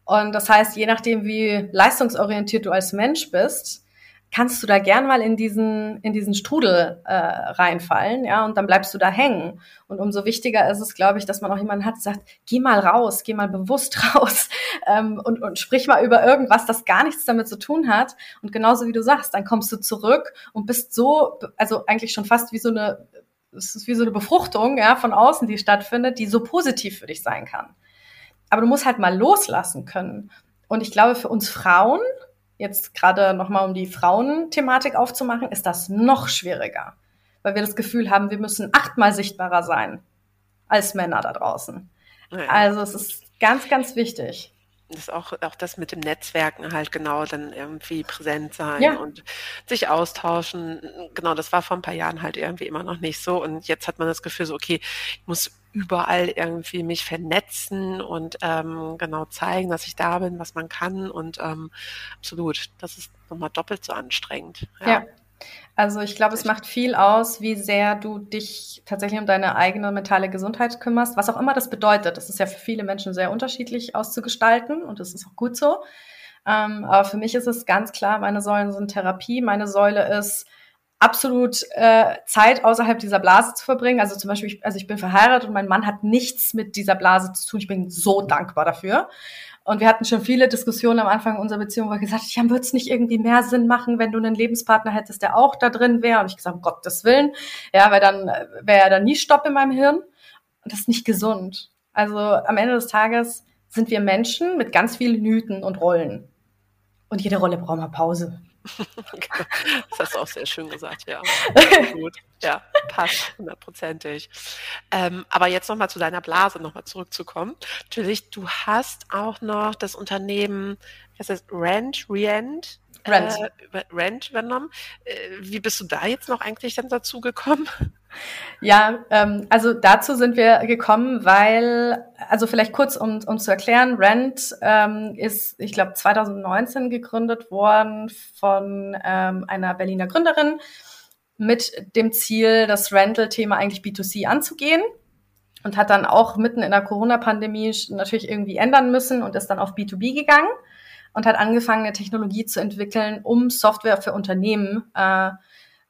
Und das heißt, je nachdem, wie leistungsorientiert du als Mensch bist, kannst du da gern mal in diesen, in diesen Strudel äh, reinfallen, ja, und dann bleibst du da hängen. Und umso wichtiger ist es, glaube ich, dass man auch jemanden hat, der sagt, geh mal raus, geh mal bewusst raus ähm, und, und sprich mal über irgendwas, das gar nichts damit zu tun hat. Und genauso wie du sagst, dann kommst du zurück und bist so, also eigentlich schon fast wie so eine, es ist wie so eine Befruchtung, ja, von außen, die stattfindet, die so positiv für dich sein kann. Aber du musst halt mal loslassen können. Und ich glaube, für uns Frauen, jetzt gerade nochmal um die Frauenthematik aufzumachen, ist das noch schwieriger, weil wir das Gefühl haben, wir müssen achtmal sichtbarer sein als Männer da draußen. Ja. Also es ist ganz, ganz wichtig das auch, auch das mit dem Netzwerken halt genau dann irgendwie präsent sein ja. und sich austauschen. Genau, das war vor ein paar Jahren halt irgendwie immer noch nicht so. Und jetzt hat man das Gefühl so, okay, ich muss überall irgendwie mich vernetzen und ähm, genau zeigen, dass ich da bin, was man kann. Und ähm, absolut, das ist nochmal doppelt so anstrengend. ja. ja. Also ich glaube, es macht viel aus, wie sehr du dich tatsächlich um deine eigene mentale Gesundheit kümmerst, was auch immer das bedeutet. Das ist ja für viele Menschen sehr unterschiedlich auszugestalten und das ist auch gut so. Ähm, aber für mich ist es ganz klar, meine Säulen sind Therapie, meine Säule ist absolut äh, Zeit außerhalb dieser Blase zu verbringen. Also zum Beispiel, ich, also ich bin verheiratet und mein Mann hat nichts mit dieser Blase zu tun. Ich bin so dankbar dafür. Und wir hatten schon viele Diskussionen am Anfang unserer Beziehung, wo ich gesagt habe, ja, würde es nicht irgendwie mehr Sinn machen, wenn du einen Lebenspartner hättest, der auch da drin wäre? Und ich gesagt, um Gottes Willen, ja, weil dann äh, wäre ja dann nie Stopp in meinem Hirn. Und das ist nicht gesund. Also am Ende des Tages sind wir Menschen mit ganz vielen Hüten und Rollen. Und jede Rolle braucht mal Pause. das hast du auch sehr schön gesagt, ja. Gut, ja, passt, hundertprozentig. Ähm, aber jetzt nochmal zu deiner Blase nochmal zurückzukommen. Natürlich, du hast auch noch das Unternehmen, was heißt Rent, Rent, Rent. Äh, Rent übernommen. Äh, wie bist du da jetzt noch eigentlich dann dazu gekommen? Ja, ähm, also dazu sind wir gekommen, weil, also vielleicht kurz, um, um zu erklären, Rent ähm, ist, ich glaube, 2019 gegründet worden von ähm, einer Berliner Gründerin mit dem Ziel, das Rental-Thema eigentlich B2C anzugehen und hat dann auch mitten in der Corona-Pandemie natürlich irgendwie ändern müssen und ist dann auf B2B gegangen und hat angefangen, eine Technologie zu entwickeln, um Software für Unternehmen äh,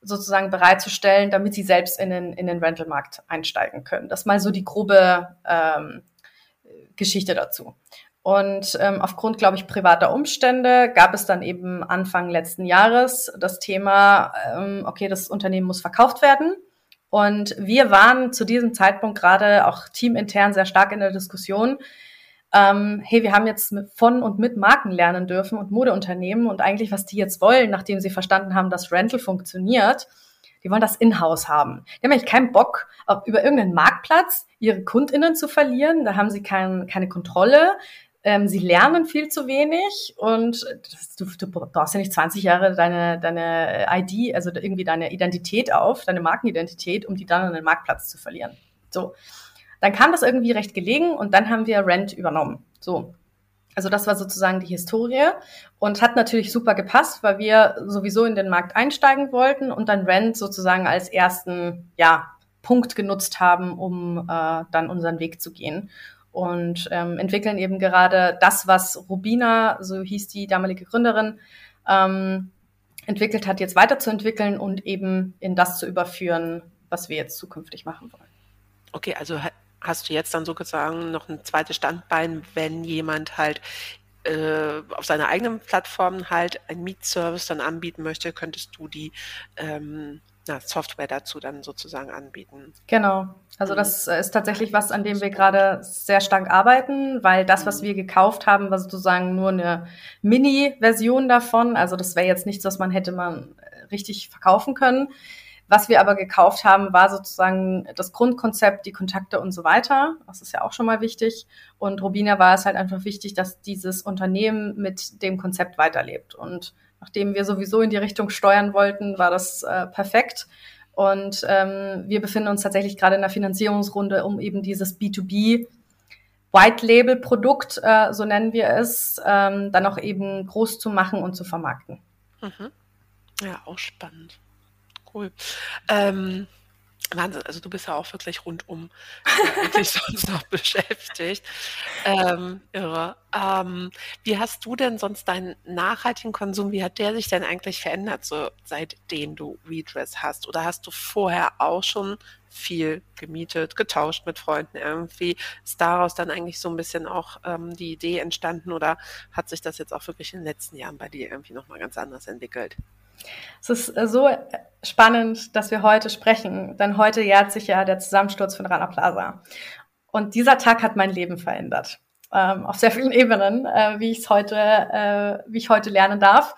sozusagen bereitzustellen, damit sie selbst in den, in den Rental-Markt einsteigen können. Das ist mal so die grobe ähm, Geschichte dazu. Und ähm, aufgrund, glaube ich, privater Umstände gab es dann eben Anfang letzten Jahres das Thema, ähm, okay, das Unternehmen muss verkauft werden. Und wir waren zu diesem Zeitpunkt gerade auch teamintern sehr stark in der Diskussion, ähm, hey, wir haben jetzt von und mit Marken lernen dürfen und Modeunternehmen und eigentlich, was die jetzt wollen, nachdem sie verstanden haben, dass Rental funktioniert, die wollen das in-house haben. Die haben eigentlich keinen Bock, über irgendeinen Marktplatz ihre KundInnen zu verlieren. Da haben sie kein, keine Kontrolle. Ähm, sie lernen viel zu wenig und das, du, du brauchst ja nicht 20 Jahre deine, deine ID, also irgendwie deine Identität auf, deine Markenidentität, um die dann an den Marktplatz zu verlieren. So. Dann kam das irgendwie recht gelegen und dann haben wir Rent übernommen. So. Also das war sozusagen die Historie und hat natürlich super gepasst, weil wir sowieso in den Markt einsteigen wollten und dann Rent sozusagen als ersten ja, Punkt genutzt haben, um äh, dann unseren Weg zu gehen. Und ähm, entwickeln eben gerade das, was Rubina, so hieß die damalige Gründerin, ähm, entwickelt hat, jetzt weiterzuentwickeln und eben in das zu überführen, was wir jetzt zukünftig machen wollen. Okay, also hast du jetzt dann sozusagen noch ein zweites Standbein, wenn jemand halt äh, auf seiner eigenen Plattform halt einen Mietservice dann anbieten möchte, könntest du die ähm, na, Software dazu dann sozusagen anbieten. Genau. Also mhm. das ist tatsächlich was, an dem wir gerade sehr stark arbeiten, weil das, was mhm. wir gekauft haben, war sozusagen nur eine Mini-Version davon. Also das wäre jetzt nichts, was man hätte man richtig verkaufen können. Was wir aber gekauft haben, war sozusagen das Grundkonzept, die Kontakte und so weiter. Das ist ja auch schon mal wichtig. Und Robina war es halt einfach wichtig, dass dieses Unternehmen mit dem Konzept weiterlebt. Und nachdem wir sowieso in die Richtung steuern wollten, war das äh, perfekt. Und ähm, wir befinden uns tatsächlich gerade in der Finanzierungsrunde, um eben dieses B2B White Label Produkt, äh, so nennen wir es, ähm, dann auch eben groß zu machen und zu vermarkten. Mhm. Ja, auch spannend cool. Ähm, Wahnsinn, also du bist ja auch wirklich rundum wirklich sonst noch beschäftigt. Ähm, irre. Ähm, wie hast du denn sonst deinen nachhaltigen Konsum, wie hat der sich denn eigentlich verändert, so seitdem du Redress hast? Oder hast du vorher auch schon viel gemietet, getauscht mit Freunden irgendwie? Ist daraus dann eigentlich so ein bisschen auch ähm, die Idee entstanden oder hat sich das jetzt auch wirklich in den letzten Jahren bei dir irgendwie nochmal ganz anders entwickelt? Es ist äh, so spannend, dass wir heute sprechen, denn heute jährt sich ja der Zusammensturz von Rana Plaza. Und dieser Tag hat mein Leben verändert. Ähm, auf sehr vielen Ebenen, äh, wie ich es heute, äh, wie ich heute lernen darf.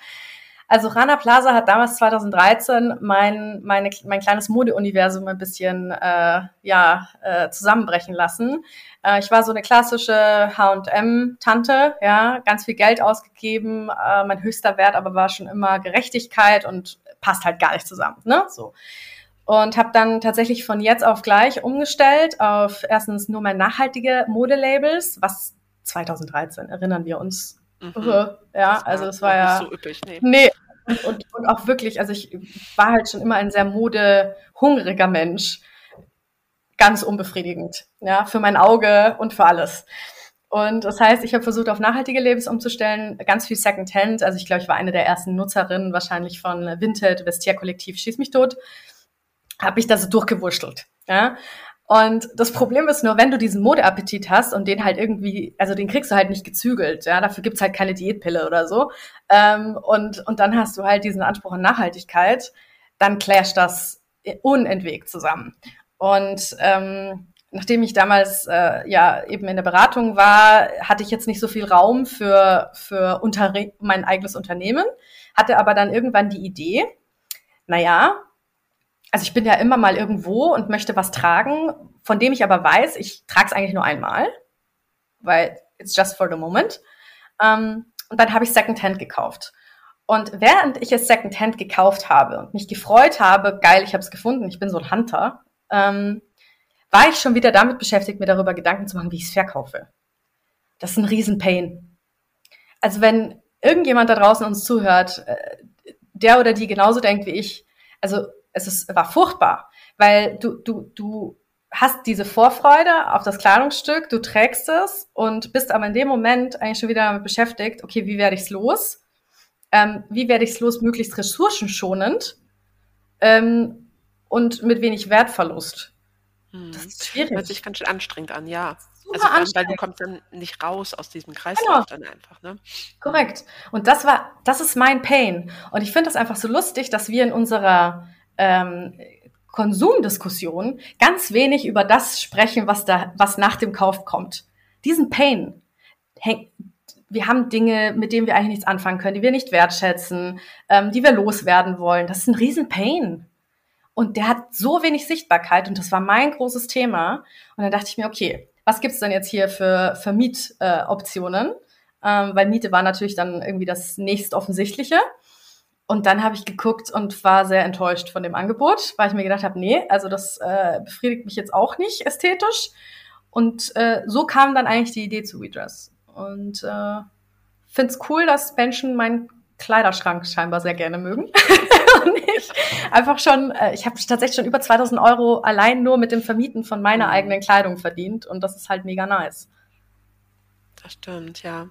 Also Rana Plaza hat damals 2013 mein, meine, mein kleines Modeuniversum ein bisschen äh, ja, äh, zusammenbrechen lassen. Äh, ich war so eine klassische H&M-Tante, ja, ganz viel Geld ausgegeben. Äh, mein höchster Wert aber war schon immer Gerechtigkeit und passt halt gar nicht zusammen, ne? So und habe dann tatsächlich von jetzt auf gleich umgestellt auf erstens nur mehr nachhaltige Modelabels, was 2013 erinnern wir uns Mhm. ja, das also es war ja. So üppig, nee. nee. Und, und, und, auch wirklich, also ich war halt schon immer ein sehr modehungriger Mensch. Ganz unbefriedigend, ja, für mein Auge und für alles. Und das heißt, ich habe versucht, auf nachhaltige Labels umzustellen, ganz viel Secondhand. Also ich glaube, ich war eine der ersten Nutzerinnen wahrscheinlich von Vinted, Vestiaire Kollektiv, Schieß mich tot. Habe ich da so durchgewurschtelt. Ja? Und das Problem ist nur, wenn du diesen Modeappetit hast und den halt irgendwie, also den kriegst du halt nicht gezügelt, ja, dafür gibt's halt keine Diätpille oder so. Ähm, und, und dann hast du halt diesen Anspruch an Nachhaltigkeit, dann clasht das unentwegt zusammen. Und ähm, nachdem ich damals äh, ja eben in der Beratung war, hatte ich jetzt nicht so viel Raum für, für Unterre mein eigenes Unternehmen, hatte aber dann irgendwann die Idee, naja, also ich bin ja immer mal irgendwo und möchte was tragen, von dem ich aber weiß, ich trage es eigentlich nur einmal, weil it's just for the moment. Ähm, und dann habe ich Secondhand gekauft. Und während ich es Secondhand gekauft habe und mich gefreut habe, geil, ich habe es gefunden, ich bin so ein Hunter, ähm, war ich schon wieder damit beschäftigt, mir darüber Gedanken zu machen, wie ich es verkaufe. Das ist ein Riesenpain. Also wenn irgendjemand da draußen uns zuhört, äh, der oder die genauso denkt wie ich, also es ist, war furchtbar, weil du, du, du hast diese Vorfreude auf das Kleidungsstück, du trägst es und bist aber in dem Moment eigentlich schon wieder damit beschäftigt, okay, wie werde ich es los? Ähm, wie werde ich es los, möglichst ressourcenschonend ähm, und mit wenig Wertverlust? Hm. Das ist schwierig. Hört sich ganz schön anstrengend an, ja. Super also weil du kommst dann nicht raus aus diesem Kreislauf genau. dann einfach, ne? Korrekt. Und das war, das ist mein Pain. Und ich finde das einfach so lustig, dass wir in unserer ähm, Konsumdiskussion ganz wenig über das sprechen, was da, was nach dem Kauf kommt. Diesen Pain. Wir haben Dinge, mit denen wir eigentlich nichts anfangen können, die wir nicht wertschätzen, ähm, die wir loswerden wollen. Das ist ein riesen Pain. Und der hat so wenig Sichtbarkeit und das war mein großes Thema. Und dann dachte ich mir, okay, was gibt's denn jetzt hier für, für Mietoptionen? Äh, ähm, weil Miete war natürlich dann irgendwie das nächst offensichtliche. Und dann habe ich geguckt und war sehr enttäuscht von dem Angebot, weil ich mir gedacht habe, nee, also das äh, befriedigt mich jetzt auch nicht ästhetisch. Und äh, so kam dann eigentlich die Idee zu WeDress. Und äh, finde es cool, dass Menschen meinen Kleiderschrank scheinbar sehr gerne mögen. und ich einfach schon, äh, ich habe tatsächlich schon über 2000 Euro allein nur mit dem Vermieten von meiner mhm. eigenen Kleidung verdient. Und das ist halt mega nice. Das stimmt, ja.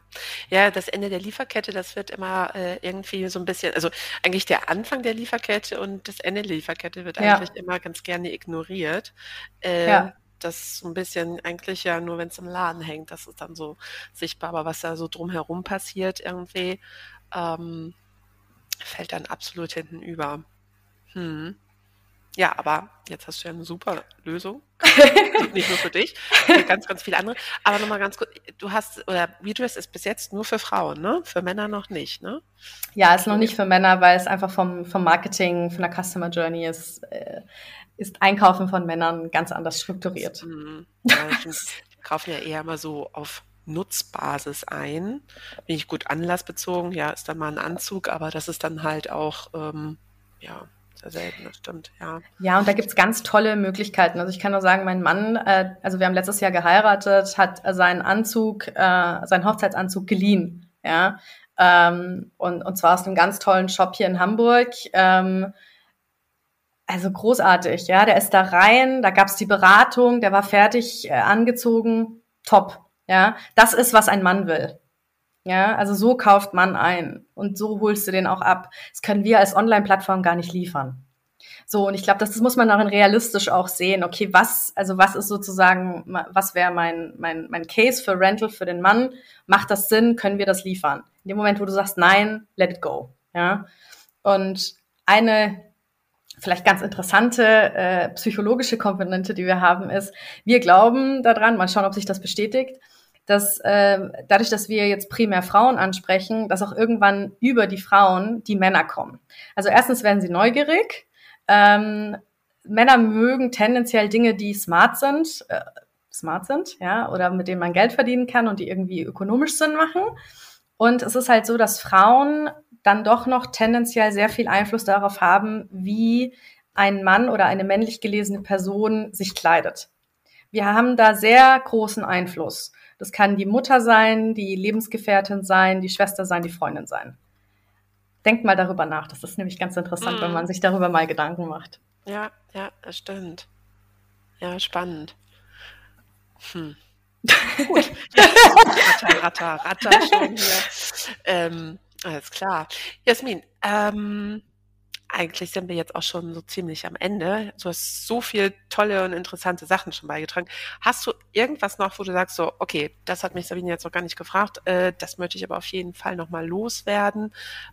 Ja, das Ende der Lieferkette, das wird immer äh, irgendwie so ein bisschen, also eigentlich der Anfang der Lieferkette und das Ende der Lieferkette wird ja. eigentlich immer ganz gerne ignoriert. Äh, ja. Das so ein bisschen eigentlich ja nur, wenn es im Laden hängt, das ist dann so sichtbar, aber was da so drumherum passiert irgendwie, ähm, fällt dann absolut hinten über. Hm. Ja, aber jetzt hast du ja eine super Lösung. Nicht nur für dich, für ganz, ganz viele andere. Aber nochmal ganz kurz, du hast, oder Redress ist bis jetzt nur für Frauen, ne? Für Männer noch nicht, ne? Ja, ist noch nicht für Männer, weil es einfach vom, vom Marketing, von der Customer Journey ist, äh, ist Einkaufen von Männern ganz anders strukturiert. Mhm. Ja, die kaufen ja eher mal so auf Nutzbasis ein. Bin ich gut anlassbezogen, ja, ist dann mal ein Anzug, aber das ist dann halt auch, ähm, ja, selten, das stimmt, ja. Ja, und da gibt's ganz tolle Möglichkeiten. Also ich kann nur sagen, mein Mann, äh, also wir haben letztes Jahr geheiratet, hat seinen Anzug, äh, seinen Hochzeitsanzug geliehen, ja. Ähm, und, und zwar aus einem ganz tollen Shop hier in Hamburg. Ähm, also großartig, ja. Der ist da rein, da gab's die Beratung, der war fertig äh, angezogen, top, ja. Das ist, was ein Mann will. Ja, also so kauft man ein und so holst du den auch ab. Das können wir als Online-Plattform gar nicht liefern. So, und ich glaube, das, das muss man darin realistisch auch sehen. Okay, was, also was ist sozusagen, was wäre mein, mein, mein Case für Rental für den Mann? Macht das Sinn? Können wir das liefern? In dem Moment, wo du sagst, nein, let it go. Ja. Und eine vielleicht ganz interessante äh, psychologische Komponente, die wir haben, ist, wir glauben daran, mal schauen, ob sich das bestätigt, dass äh, dadurch, dass wir jetzt primär Frauen ansprechen, dass auch irgendwann über die Frauen die Männer kommen. Also erstens werden sie neugierig. Ähm, Männer mögen tendenziell Dinge, die smart sind, äh, smart sind, ja, oder mit denen man Geld verdienen kann und die irgendwie ökonomisch Sinn machen. Und es ist halt so, dass Frauen dann doch noch tendenziell sehr viel Einfluss darauf haben, wie ein Mann oder eine männlich gelesene Person sich kleidet. Wir haben da sehr großen Einfluss. Das kann die Mutter sein, die Lebensgefährtin sein, die Schwester sein, die Freundin sein. Denkt mal darüber nach. Das ist nämlich ganz interessant, mm. wenn man sich darüber mal Gedanken macht. Ja, ja, das stimmt. Ja, spannend. Hm. Gut. Ratter, ratter, ratter schon hier. Ähm, alles klar. Jasmin, ähm, eigentlich sind wir jetzt auch schon so ziemlich am Ende. Du hast so viel tolle und interessante Sachen schon beigetragen. Hast du irgendwas noch, wo du sagst, so, okay, das hat mich Sabine jetzt noch gar nicht gefragt, äh, das möchte ich aber auf jeden Fall nochmal loswerden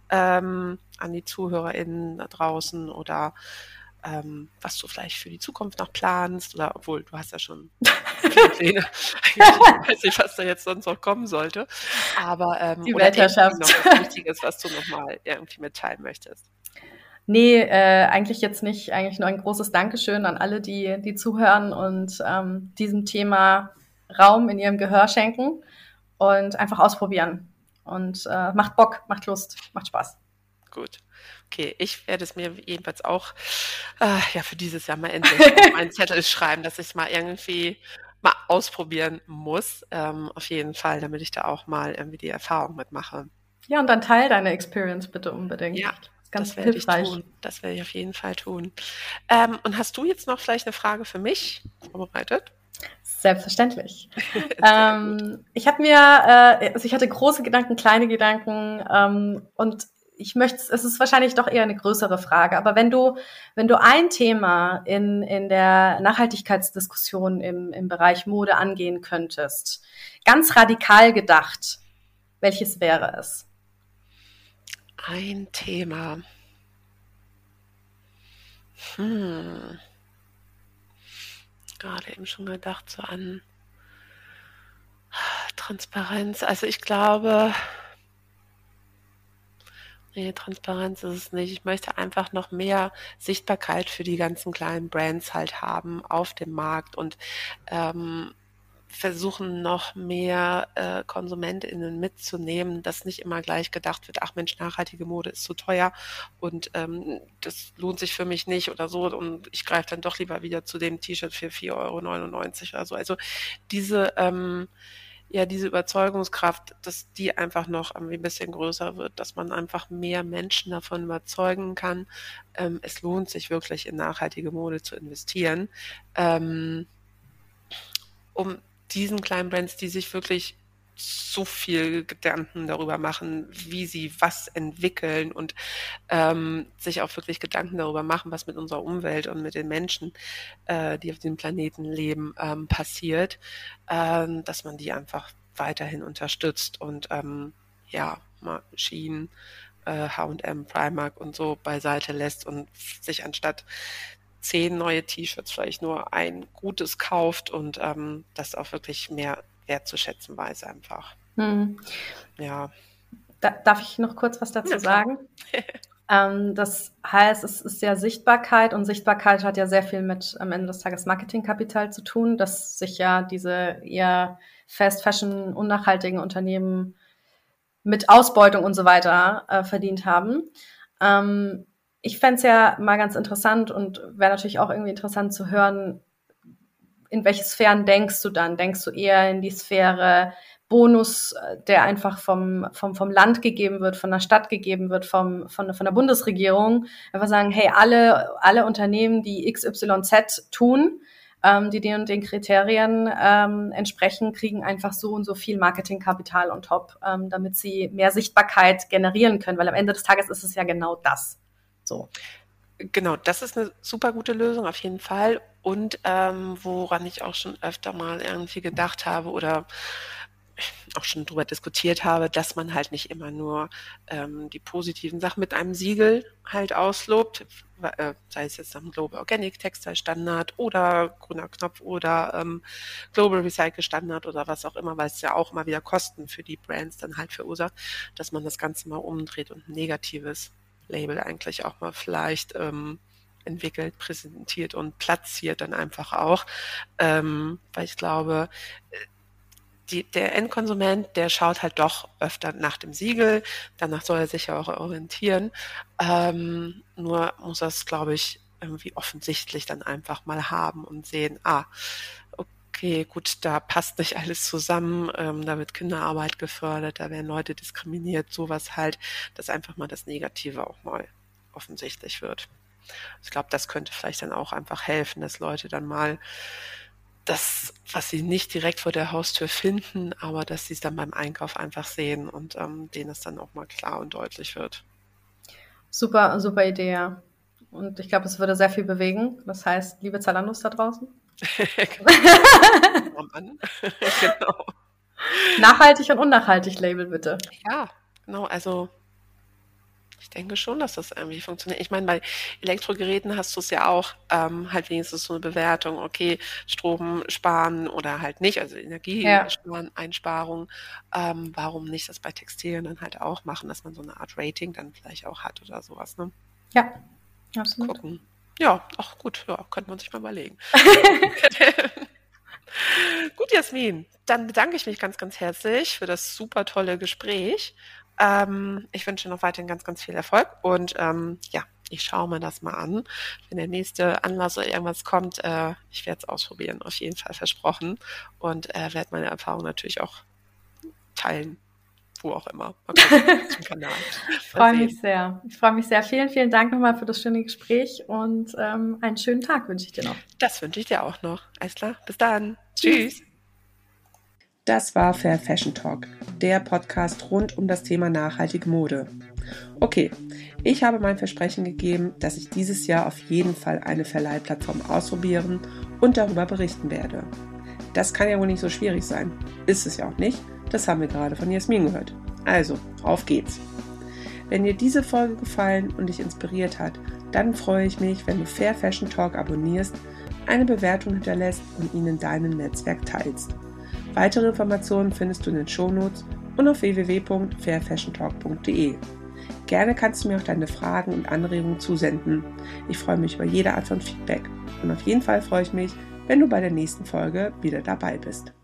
ähm, an die ZuhörerInnen da draußen oder ähm, was du vielleicht für die Zukunft noch planst oder obwohl du hast ja schon Pläne. ich weiß nicht, was da jetzt sonst noch kommen sollte. Aber ähm, die Weltherrschaft. noch was Wichtiges, was du nochmal irgendwie mitteilen möchtest. Nee, äh, eigentlich jetzt nicht. Eigentlich nur ein großes Dankeschön an alle, die, die zuhören und ähm, diesem Thema Raum in ihrem Gehör schenken und einfach ausprobieren. Und äh, macht Bock, macht Lust, macht Spaß. Gut. Okay, ich werde es mir jedenfalls auch äh, ja für dieses Jahr mal endlich auf einen Zettel schreiben, dass ich es mal irgendwie mal ausprobieren muss. Ähm, auf jeden Fall, damit ich da auch mal irgendwie die Erfahrung mitmache. Ja, und dann teil deine Experience bitte unbedingt. Ja, Ganz das werde hilfreich. ich tun. Das werde ich auf jeden Fall tun. Ähm, und hast du jetzt noch vielleicht eine Frage für mich vorbereitet? Selbstverständlich. ähm, ich habe mir, äh, also ich hatte große Gedanken, kleine Gedanken ähm, und ich möchte, es ist wahrscheinlich doch eher eine größere Frage, aber wenn du, wenn du ein Thema in, in der Nachhaltigkeitsdiskussion im, im Bereich Mode angehen könntest, ganz radikal gedacht, welches wäre es? Ein Thema. Hm. Gerade eben schon gedacht, so an Transparenz. Also ich glaube, nee, Transparenz ist es nicht. Ich möchte einfach noch mehr Sichtbarkeit für die ganzen kleinen Brands halt haben auf dem Markt und ähm, versuchen noch mehr äh, KonsumentInnen mitzunehmen, dass nicht immer gleich gedacht wird, ach Mensch, nachhaltige Mode ist zu teuer und ähm, das lohnt sich für mich nicht oder so und ich greife dann doch lieber wieder zu dem T-Shirt für 4,99 Euro oder so. Also diese ähm, ja, diese Überzeugungskraft, dass die einfach noch ein bisschen größer wird, dass man einfach mehr Menschen davon überzeugen kann, ähm, es lohnt sich wirklich in nachhaltige Mode zu investieren, ähm, um diesen kleinen Brands, die sich wirklich so viel Gedanken darüber machen, wie sie was entwickeln und ähm, sich auch wirklich Gedanken darüber machen, was mit unserer Umwelt und mit den Menschen, äh, die auf dem Planeten leben, ähm, passiert, ähm, dass man die einfach weiterhin unterstützt und ähm, ja, äh, H&M, Primark und so beiseite lässt und sich anstatt zehn neue T-Shirts vielleicht nur ein gutes kauft und ähm, das auch wirklich mehr wertzuschätzen weiß einfach. Hm. Ja. Da, darf ich noch kurz was dazu ja, sagen? ähm, das heißt, es ist ja Sichtbarkeit und Sichtbarkeit hat ja sehr viel mit am Ende des Tages Marketingkapital zu tun, dass sich ja diese eher Fast Fashion unnachhaltigen Unternehmen mit Ausbeutung und so weiter äh, verdient haben. Ähm, ich fände es ja mal ganz interessant und wäre natürlich auch irgendwie interessant zu hören, in welche Sphären denkst du dann? Denkst du eher in die Sphäre Bonus, der einfach vom, vom, vom Land gegeben wird, von der Stadt gegeben wird, vom, von, von der Bundesregierung? Einfach sagen, hey, alle, alle Unternehmen, die XYZ tun, ähm, die den und den Kriterien ähm, entsprechen, kriegen einfach so und so viel Marketingkapital on top, ähm, damit sie mehr Sichtbarkeit generieren können, weil am Ende des Tages ist es ja genau das. So. Genau, das ist eine super gute Lösung auf jeden Fall. Und ähm, woran ich auch schon öfter mal irgendwie gedacht habe oder auch schon drüber diskutiert habe, dass man halt nicht immer nur ähm, die positiven Sachen mit einem Siegel halt auslobt, äh, sei es jetzt am Global Organic Textile Standard oder grüner Knopf oder ähm, Global Recycle Standard oder was auch immer, weil es ja auch immer wieder Kosten für die Brands dann halt verursacht, dass man das Ganze mal umdreht und ein negatives Label eigentlich auch mal vielleicht ähm, entwickelt, präsentiert und platziert dann einfach auch, ähm, weil ich glaube, äh, die, der Endkonsument, der schaut halt doch öfter nach dem Siegel, danach soll er sich ja auch orientieren. Ähm, nur muss es, glaube ich, irgendwie offensichtlich dann einfach mal haben und sehen, ah, okay, gut, da passt nicht alles zusammen, ähm, da wird Kinderarbeit gefördert, da werden Leute diskriminiert, sowas halt, dass einfach mal das Negative auch mal offensichtlich wird. Ich glaube, das könnte vielleicht dann auch einfach helfen, dass Leute dann mal das, was sie nicht direkt vor der Haustür finden, aber dass sie es dann beim Einkauf einfach sehen und ähm, denen es dann auch mal klar und deutlich wird. Super, super Idee, ja. Und ich glaube, es würde sehr viel bewegen. Das heißt, liebe Zalandos da draußen. genau. Nachhaltig und unnachhaltig Label bitte. Ja, genau. Also ich denke schon, dass das irgendwie funktioniert. Ich meine, bei Elektrogeräten hast du es ja auch ähm, halt wenigstens so eine Bewertung, okay, Strom sparen oder halt nicht, also Energieeinsparung. Ja. Ähm, warum nicht das bei Textilien dann halt auch machen, dass man so eine Art Rating dann vielleicht auch hat oder sowas, ne? Ja, absolut. Gucken. Ja, ach gut, ja, könnte man sich mal überlegen. gut, Jasmin, dann bedanke ich mich ganz, ganz herzlich für das super tolle Gespräch ähm, ich wünsche noch weiterhin ganz, ganz viel Erfolg und ähm, ja, ich schaue mir das mal an. Wenn der nächste Anlass oder irgendwas kommt, äh, ich werde es ausprobieren, auf jeden Fall versprochen und äh, werde meine Erfahrung natürlich auch teilen, wo auch immer. ich freue mich sehr. Ich freue mich sehr. Vielen, vielen Dank nochmal für das schöne Gespräch und ähm, einen schönen Tag wünsche ich dir noch. Das wünsche ich dir auch noch. Alles klar. Bis dann. Tschüss. Das war Fair Fashion Talk, der Podcast rund um das Thema nachhaltige Mode. Okay, ich habe mein Versprechen gegeben, dass ich dieses Jahr auf jeden Fall eine Verleihplattform ausprobieren und darüber berichten werde. Das kann ja wohl nicht so schwierig sein. Ist es ja auch nicht. Das haben wir gerade von Jasmin gehört. Also, auf geht's. Wenn dir diese Folge gefallen und dich inspiriert hat, dann freue ich mich, wenn du Fair Fashion Talk abonnierst, eine Bewertung hinterlässt und ihn in deinem Netzwerk teilst. Weitere Informationen findest du in den Shownotes und auf www.fairfashiontalk.de. Gerne kannst du mir auch deine Fragen und Anregungen zusenden. Ich freue mich über jede Art von Feedback. Und auf jeden Fall freue ich mich, wenn du bei der nächsten Folge wieder dabei bist.